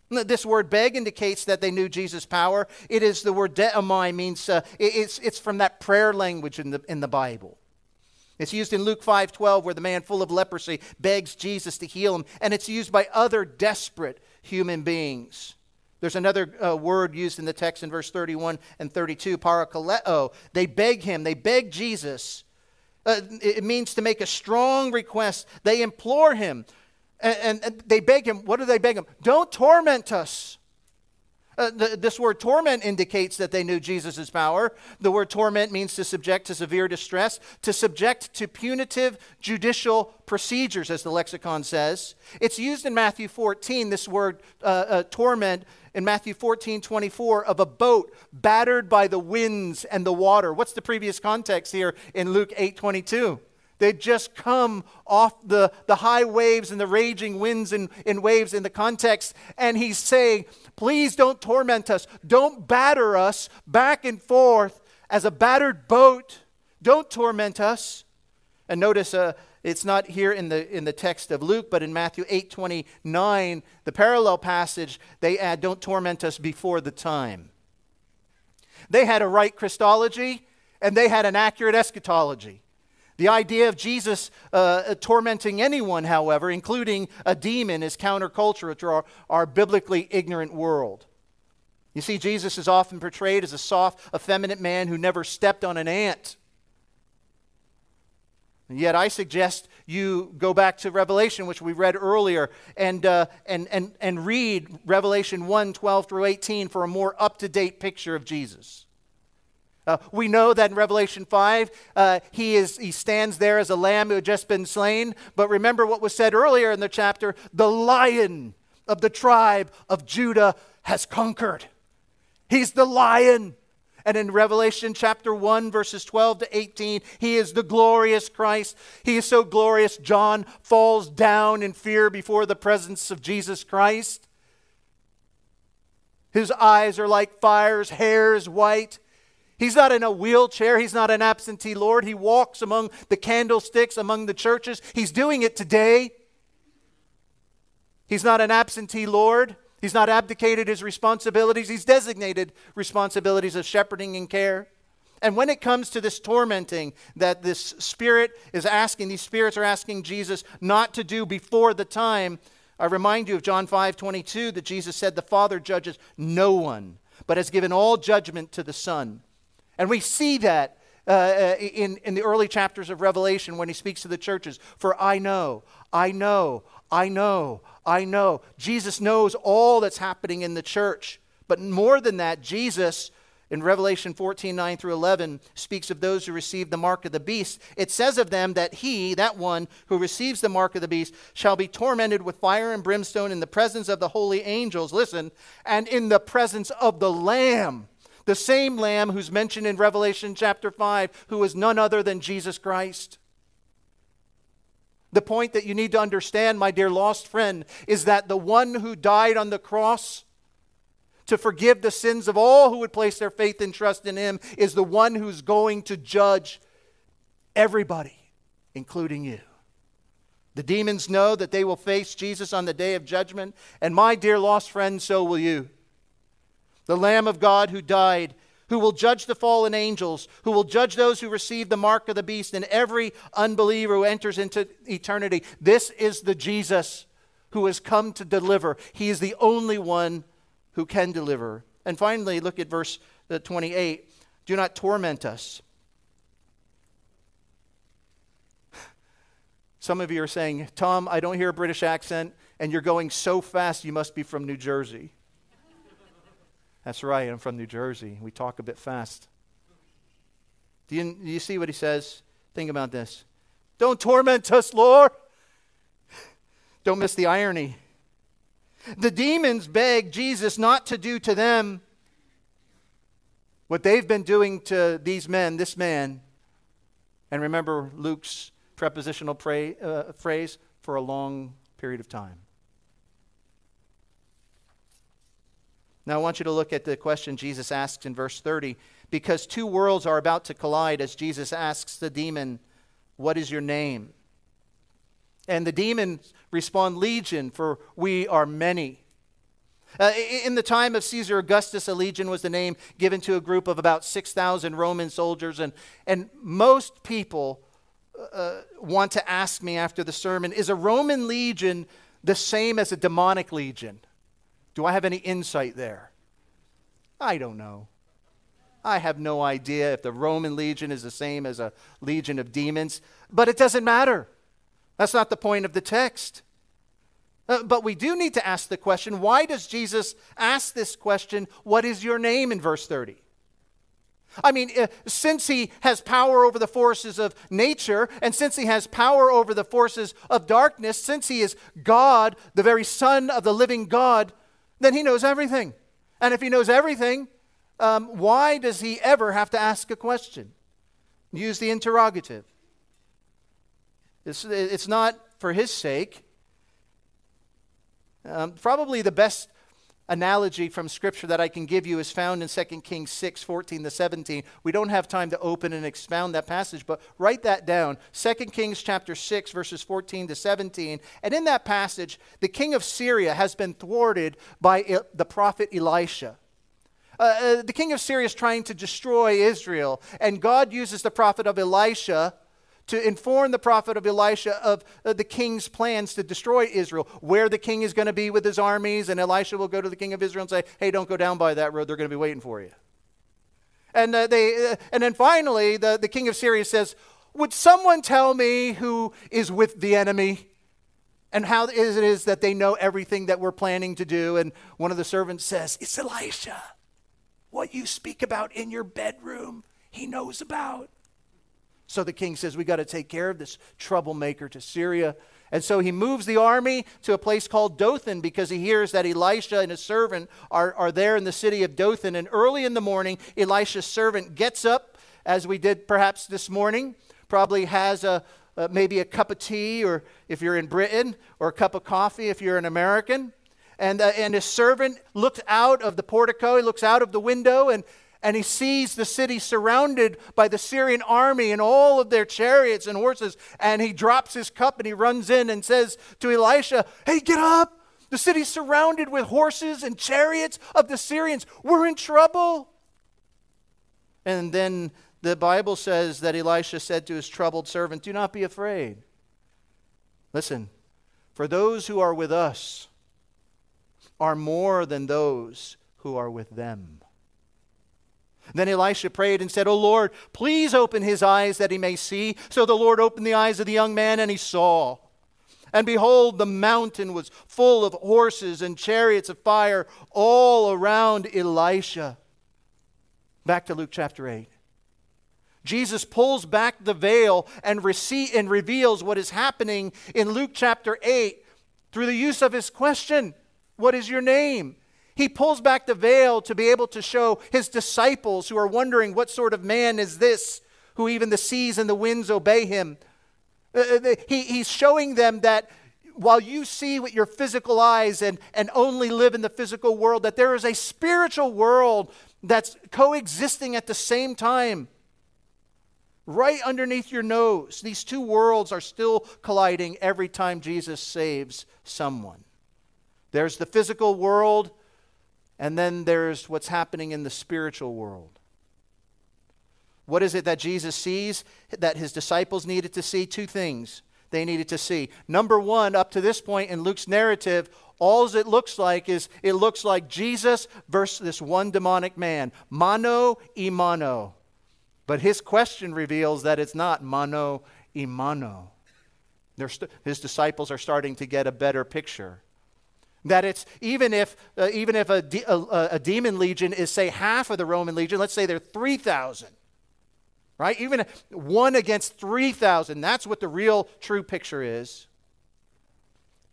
This word beg indicates that they knew Jesus' power. It is the word deomai, means uh, it's, it's from that prayer language in the, in the Bible. It's used in Luke 5:12 where the man full of leprosy begs Jesus to heal him, and it's used by other desperate human beings. There's another uh, word used in the text in verse 31 and 32, parakaleo. They beg him, they beg Jesus. Uh, it means to make a strong request. They implore him. And, and, and, they beg him, what do they beg him? Don't torment us. Uh, the, this word torment indicates that they knew Jesus' power. The word torment means to subject to severe distress, to subject to punitive judicial procedures, as the lexicon says. It's used in Matthew 14, this word uh, uh, torment, in Matthew 14, 24, of a boat battered by the winds and the water. What's the previous context here in Luke 8, 22? They'd just come off the, the high waves and the raging winds and, and waves in the context. And he's saying, Please don't torment us. Don't batter us back and forth as a battered boat. Don't torment us. And notice uh, it's not here in the, in the text of Luke, but in Matthew 8 29, the parallel passage, they add, Don't torment us before the time. They had a right Christology and they had an accurate eschatology. The idea of Jesus uh, tormenting anyone, however, including a demon, is countercultural to our, our biblically ignorant world. You see, Jesus is often portrayed as a soft, effeminate man who never stepped on an ant. And yet, I suggest you go back to Revelation, which we read earlier, and, uh, and, and, and read Revelation 1 12 through 18 for a more up to date picture of Jesus. Uh, we know that in Revelation 5, uh, he, is, he stands there as a lamb who had just been slain. But remember what was said earlier in the chapter the lion of the tribe of Judah has conquered. He's the lion. And in Revelation chapter 1, verses 12 to 18, he is the glorious Christ. He is so glorious, John falls down in fear before the presence of Jesus Christ. His eyes are like fires, hair is white. He's not in a wheelchair. He's not an absentee Lord. He walks among the candlesticks, among the churches. He's doing it today. He's not an absentee Lord. He's not abdicated his responsibilities. He's designated responsibilities of shepherding and care. And when it comes to this tormenting that this spirit is asking, these spirits are asking Jesus not to do before the time, I remind you of John 5 22 that Jesus said, The Father judges no one, but has given all judgment to the Son and we see that uh, uh, in, in the early chapters of Revelation when he speaks to the churches. For I know, I know, I know, I know. Jesus knows all that's happening in the church. But more than that, Jesus, in Revelation 14 9 through 11, speaks of those who receive the mark of the beast. It says of them that he, that one who receives the mark of the beast, shall be tormented with fire and brimstone in the presence of the holy angels. Listen, and in the presence of the Lamb. The same Lamb who's mentioned in Revelation chapter 5, who is none other than Jesus Christ. The point that you need to understand, my dear lost friend, is that the one who died on the cross to forgive the sins of all who would place their faith and trust in him is the one who's going to judge everybody, including you. The demons know that they will face Jesus on the day of judgment, and my dear lost friend, so will you the Lamb of God who died, who will judge the fallen angels, who will judge those who receive the mark of the beast, and every unbeliever who enters into eternity. This is the Jesus who has come to deliver. He is the only one who can deliver. And finally, look at verse uh, 28 Do not torment us. Some of you are saying, Tom, I don't hear a British accent, and you're going so fast, you must be from New Jersey. That's right, I'm from New Jersey. We talk a bit fast. Do you, do you see what he says? Think about this. Don't torment us, Lord. Don't miss the irony. The demons beg Jesus not to do to them what they've been doing to these men, this man. And remember Luke's prepositional pray, uh, phrase for a long period of time. Now, I want you to look at the question Jesus asks in verse 30 because two worlds are about to collide as Jesus asks the demon, What is your name? And the demons respond, Legion, for we are many. Uh, in the time of Caesar Augustus, a legion was the name given to a group of about 6,000 Roman soldiers. And, and most people uh, want to ask me after the sermon is a Roman legion the same as a demonic legion? Do I have any insight there? I don't know. I have no idea if the Roman legion is the same as a legion of demons, but it doesn't matter. That's not the point of the text. Uh, but we do need to ask the question why does Jesus ask this question, What is your name, in verse 30? I mean, uh, since he has power over the forces of nature, and since he has power over the forces of darkness, since he is God, the very Son of the living God, then he knows everything. And if he knows everything, um, why does he ever have to ask a question? Use the interrogative. It's, it's not for his sake. Um, probably the best analogy from Scripture that I can give you is found in 2 Kings 6 14 to 17. We don't have time to open and expound that passage, but write that down. 2 Kings chapter 6, verses 14 to 17. And in that passage, the king of Syria has been thwarted by the prophet Elisha. Uh, uh, the king of Syria is trying to destroy Israel, and God uses the prophet of Elisha to inform the prophet of Elisha of uh, the king's plans to destroy Israel, where the king is going to be with his armies, and Elisha will go to the king of Israel and say, "Hey, don't go down by that road; they're going to be waiting for you." And uh, they, uh, and then finally, the, the king of Syria says, "Would someone tell me who is with the enemy?" And how it is that they know everything that we're planning to do. And one of the servants says, It's Elisha. What you speak about in your bedroom, he knows about. So the king says, We got to take care of this troublemaker to Syria. And so he moves the army to a place called Dothan because he hears that Elisha and his servant are, are there in the city of Dothan. And early in the morning, Elisha's servant gets up, as we did perhaps this morning, probably has a, maybe a cup of tea, or if you're in Britain, or a cup of coffee if you're an American. And, uh, and his servant looks out of the portico, he looks out of the window, and, and he sees the city surrounded by the Syrian army and all of their chariots and horses. And he drops his cup and he runs in and says to Elisha, Hey, get up! The city's surrounded with horses and chariots of the Syrians. We're in trouble. And then the Bible says that Elisha said to his troubled servant, Do not be afraid. Listen, for those who are with us are more than those who are with them. Then Elisha prayed and said, O Lord, please open his eyes that he may see. So the Lord opened the eyes of the young man, and he saw. And behold, the mountain was full of horses and chariots of fire all around Elisha. Back to Luke chapter 8. Jesus pulls back the veil and, rece- and reveals what is happening in Luke chapter 8 through the use of his question What is your name? He pulls back the veil to be able to show his disciples who are wondering, what sort of man is this who even the seas and the winds obey him? Uh, uh he, he's showing them that while you see with your physical eyes and, and only live in the physical world, that there is a spiritual world that's coexisting at the same time. Right underneath your nose, these two worlds are still colliding every time Jesus saves someone. There's the physical world and then there's what's happening in the spiritual world. What is it that Jesus sees that his disciples needed to see? Two things they needed to see. Number one, up to this point in Luke's narrative, all it looks like is it looks like Jesus versus this one demonic man, mano y mano. But his question reveals that it's not mano y mano. St- his disciples are starting to get a better picture. That it's even if, uh, even if a, de- a, a demon legion is, say, half of the Roman legion, let's say they're 3,000, right? Even one against 3,000, that's what the real true picture is.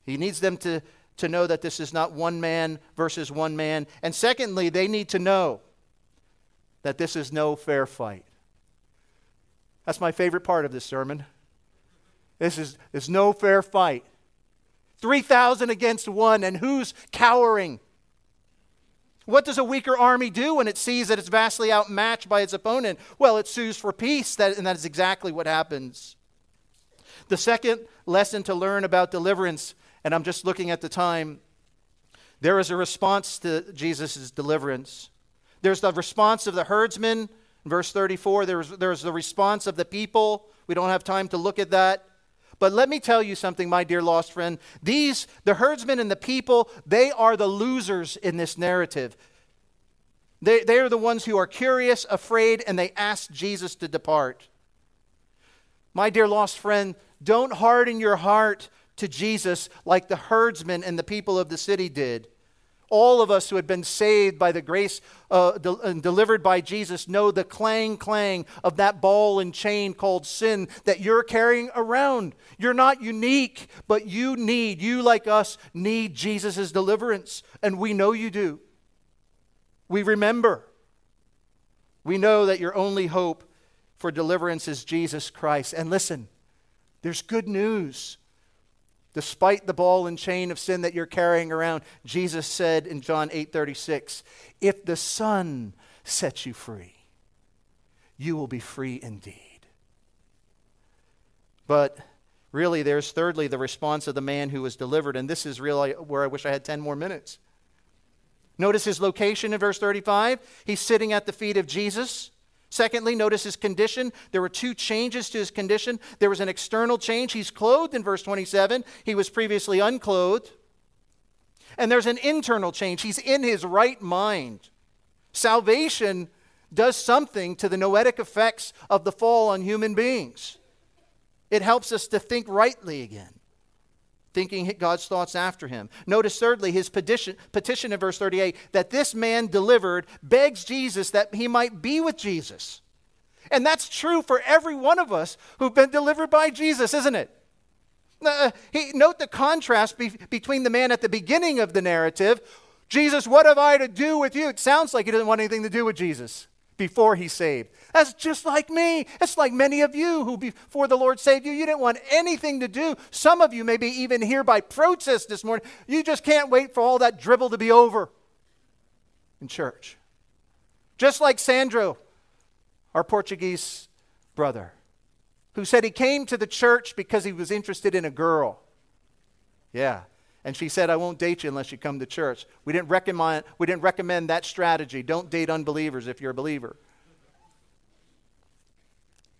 He needs them to, to know that this is not one man versus one man. And secondly, they need to know that this is no fair fight. That's my favorite part of this sermon. This is, is no fair fight. 3,000 against one, and who's cowering? What does a weaker army do when it sees that it's vastly outmatched by its opponent? Well, it sues for peace, and that is exactly what happens. The second lesson to learn about deliverance, and I'm just looking at the time, there is a response to Jesus' deliverance. There's the response of the herdsmen, verse 34. There's, there's the response of the people. We don't have time to look at that. But let me tell you something, my dear lost friend. These, the herdsmen and the people, they are the losers in this narrative. They, they are the ones who are curious, afraid, and they ask Jesus to depart. My dear lost friend, don't harden your heart to Jesus like the herdsmen and the people of the city did. All of us who had been saved by the grace uh, de- and delivered by Jesus know the clang clang of that ball and chain called sin that you're carrying around. You're not unique, but you need, you like us, need Jesus' deliverance. And we know you do. We remember. We know that your only hope for deliverance is Jesus Christ. And listen, there's good news. Despite the ball and chain of sin that you're carrying around, Jesus said in John 8:36, "If the Son sets you free, you will be free indeed." But really there's thirdly the response of the man who was delivered, and this is really where I wish I had 10 more minutes. Notice his location in verse 35. He's sitting at the feet of Jesus. Secondly, notice his condition. There were two changes to his condition. There was an external change. He's clothed in verse 27, he was previously unclothed. And there's an internal change. He's in his right mind. Salvation does something to the noetic effects of the fall on human beings, it helps us to think rightly again thinking God's thoughts after him. Notice, thirdly, his petition, petition in verse 38 that this man delivered begs Jesus that he might be with Jesus. And that's true for every one of us who've been delivered by Jesus, isn't it? Uh, he, note the contrast be, between the man at the beginning of the narrative Jesus, what have I to do with you? It sounds like he doesn't want anything to do with Jesus before he's saved. That's just like me. It's like many of you who, before the Lord saved you, you didn't want anything to do. Some of you maybe even here by protest this morning. You just can't wait for all that dribble to be over in church. Just like Sandro, our Portuguese brother, who said he came to the church because he was interested in a girl. Yeah. And she said, I won't date you unless you come to church. We didn't recommend, we didn't recommend that strategy. Don't date unbelievers if you're a believer.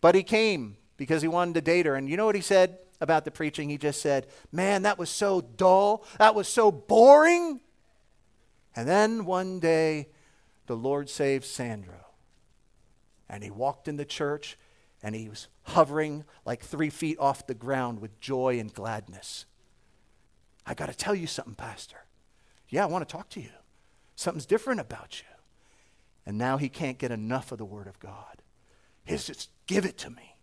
But he came because he wanted to date her. And you know what he said about the preaching? He just said, Man, that was so dull. That was so boring. And then one day, the Lord saved Sandro. And he walked in the church and he was hovering like three feet off the ground with joy and gladness. I got to tell you something, Pastor. Yeah, I want to talk to you. Something's different about you. And now he can't get enough of the Word of God. He's just give it to me.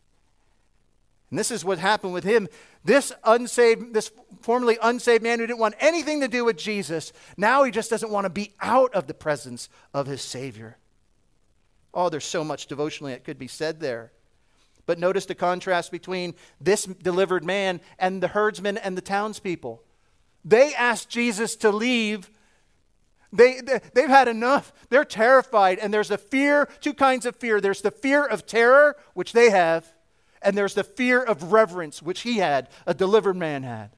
And this is what happened with him. This unsaved, this formerly unsaved man who didn't want anything to do with Jesus, now he just doesn't want to be out of the presence of his Savior. Oh, there's so much devotionally that could be said there. But notice the contrast between this delivered man and the herdsmen and the townspeople. They asked Jesus to leave. They, they, have had enough. They're terrified. And there's a fear, two kinds of fear. There's the fear of terror, which they have, and there's the fear of reverence, which he had, a delivered man had.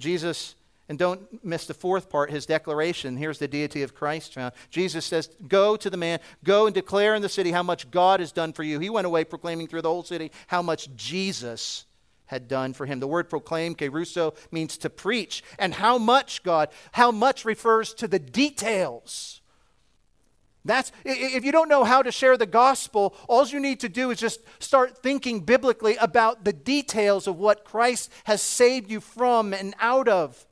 Jesus, and don't miss the fourth part, his declaration. Here's the deity of Christ found. Jesus says, Go to the man, go and declare in the city how much God has done for you. He went away proclaiming through the whole city how much Jesus had done for him. The word proclaim, kerusso, means to preach. And how much, God, how much refers to the details. That's if you don't know how to share the gospel, all you need to do is just start thinking biblically about the details of what Christ has saved you from and out of.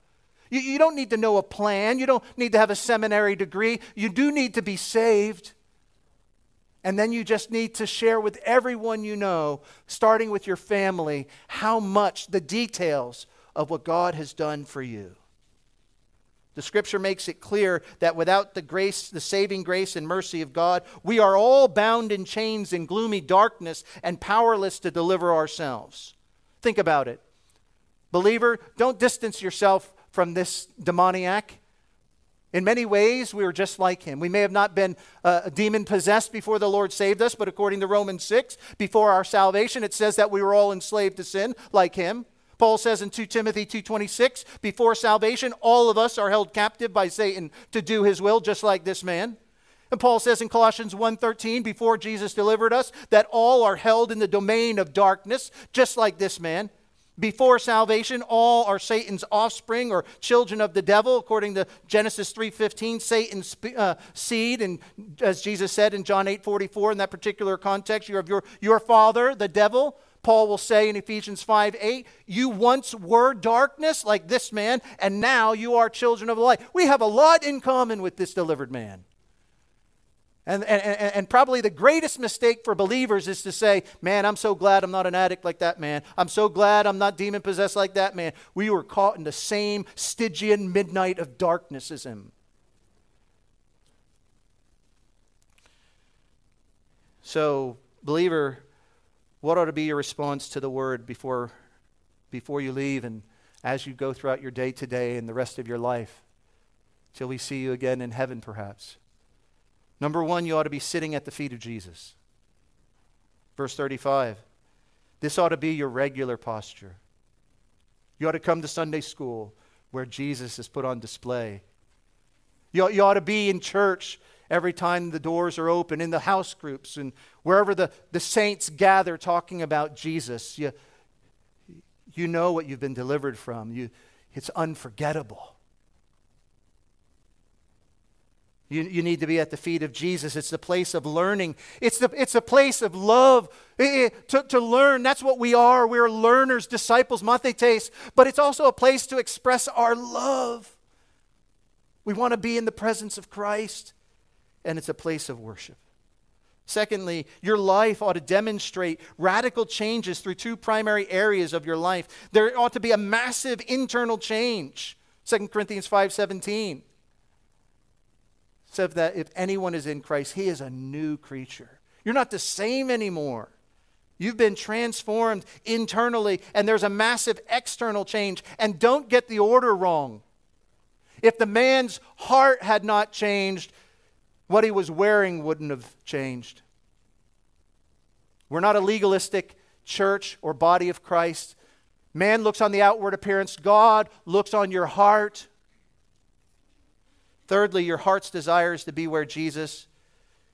You, you don't need to know a plan. You don't need to have a seminary degree. You do need to be saved. And then you just need to share with everyone you know, starting with your family, how much the details of what God has done for you. The scripture makes it clear that without the grace, the saving grace and mercy of God, we are all bound in chains in gloomy darkness and powerless to deliver ourselves. Think about it. Believer, don't distance yourself from this demoniac. In many ways, we were just like him. We may have not been uh, demon possessed before the Lord saved us, but according to Romans 6, before our salvation, it says that we were all enslaved to sin like him. Paul says in 2 Timothy 2:26, before salvation, all of us are held captive by Satan to do his will just like this man. And Paul says in Colossians 1:13 before Jesus delivered us that all are held in the domain of darkness just like this man. Before salvation all are Satan's offspring or children of the devil according to Genesis 3:15 Satan's uh, seed and as Jesus said in John 8:44 in that particular context you have your your father the devil Paul will say in Ephesians 5 8, you once were darkness like this man, and now you are children of the light. We have a lot in common with this delivered man. And, and, and, probably the greatest mistake for believers is to say, Man, I'm so glad I'm not an addict like that man. I'm so glad I'm not demon possessed like that man. We were caught in the same Stygian midnight of darkness as him. So, believer, what ought to be your response to the word before, before you leave and as you go throughout your day today and the rest of your life? Till we see you again in heaven, perhaps. Number one, you ought to be sitting at the feet of Jesus. Verse 35. This ought to be your regular posture. You ought to come to Sunday school where Jesus is put on display. You ought, you ought to be in church every time the doors are open, in the house groups, and wherever the, the saints gather talking about Jesus. You, you know what you've been delivered from. You, it's unforgettable. You, you need to be at the feet of Jesus. It's the place of learning, it's, the, it's a place of love it, it, to, to learn. That's what we are. We're learners, disciples, mathetes, but it's also a place to express our love. We want to be in the presence of Christ, and it's a place of worship. Secondly, your life ought to demonstrate radical changes through two primary areas of your life. There ought to be a massive internal change. 2 Corinthians 5:17 says that if anyone is in Christ, he is a new creature. You're not the same anymore. You've been transformed internally, and there's a massive external change. And don't get the order wrong. If the man's heart had not changed, what he was wearing wouldn't have changed. We're not a legalistic church or body of Christ. Man looks on the outward appearance, God looks on your heart. Thirdly, your heart's desire is to be where Jesus.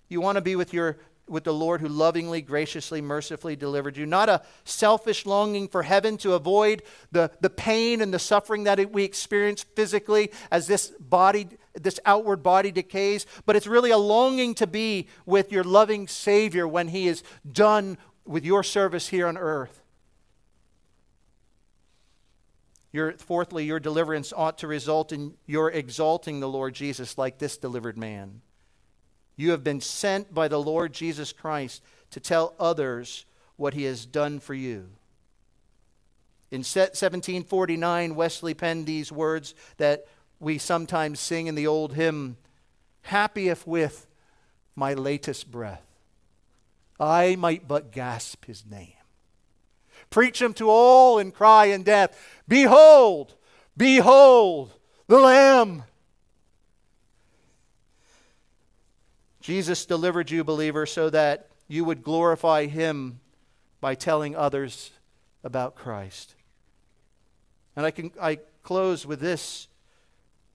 You want to be with your with the Lord who lovingly, graciously, mercifully delivered you. Not a selfish longing for heaven to avoid the, the pain and the suffering that we experience physically as this body, this outward body decays, but it's really a longing to be with your loving Savior when He is done with your service here on earth. Your, fourthly, your deliverance ought to result in your exalting the Lord Jesus like this delivered man. You have been sent by the Lord Jesus Christ to tell others what he has done for you. In 1749, Wesley penned these words that we sometimes sing in the old hymn Happy if with my latest breath I might but gasp his name. Preach him to all and cry in death, Behold, behold the Lamb. Jesus delivered you, believer, so that you would glorify him by telling others about Christ. And I can I close with this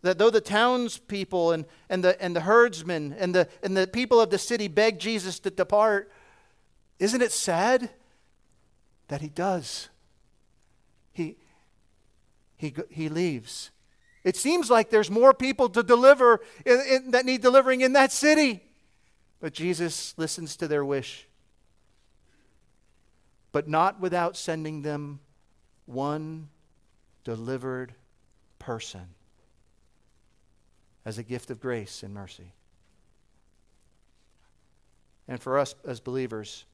that though the townspeople and, and, the, and the herdsmen and the, and the people of the city begged Jesus to depart, isn't it sad that he does. He, he, he leaves. It seems like there's more people to deliver in, in, that need delivering in that city. But Jesus listens to their wish. But not without sending them one delivered person as a gift of grace and mercy. And for us as believers,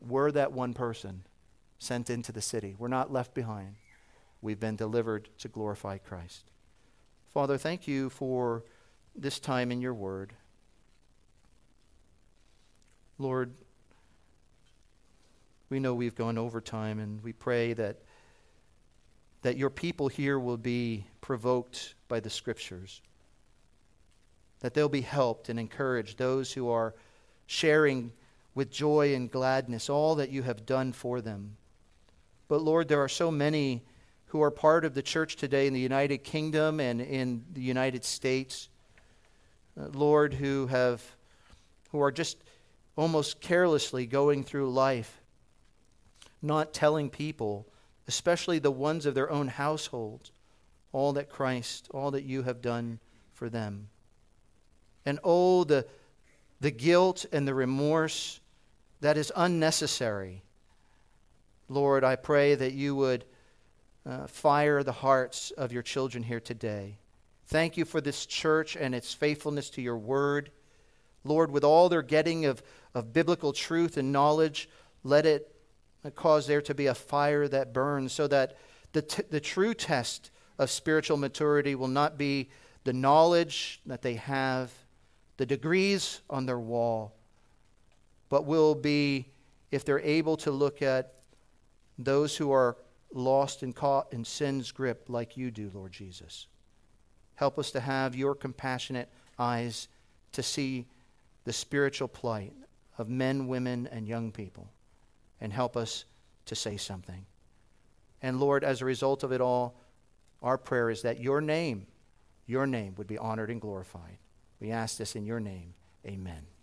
we're that one person sent into the city. We're not left behind. We've been delivered to glorify Christ. Father, thank you for this time in your word. Lord, we know we've gone over time, and we pray that, that your people here will be provoked by the scriptures, that they'll be helped and encouraged, those who are sharing with joy and gladness all that you have done for them. But Lord, there are so many who are part of the church today in the United Kingdom and in the United States, uh, Lord, who have who are just almost carelessly going through life, not telling people, especially the ones of their own household, all that Christ, all that you have done for them. And oh, the, the guilt and the remorse that is unnecessary. Lord, I pray that you would uh, fire the hearts of your children here today. Thank you for this church and its faithfulness to your word. Lord, with all their getting of, of biblical truth and knowledge, let it cause there to be a fire that burns so that the, t- the true test of spiritual maturity will not be the knowledge that they have, the degrees on their wall, but will be if they're able to look at those who are lost and caught in sin's grip like you do, Lord Jesus. Help us to have your compassionate eyes to see the spiritual plight of men, women, and young people, and help us to say something. And Lord, as a result of it all, our prayer is that your name, your name would be honored and glorified. We ask this in your name. Amen.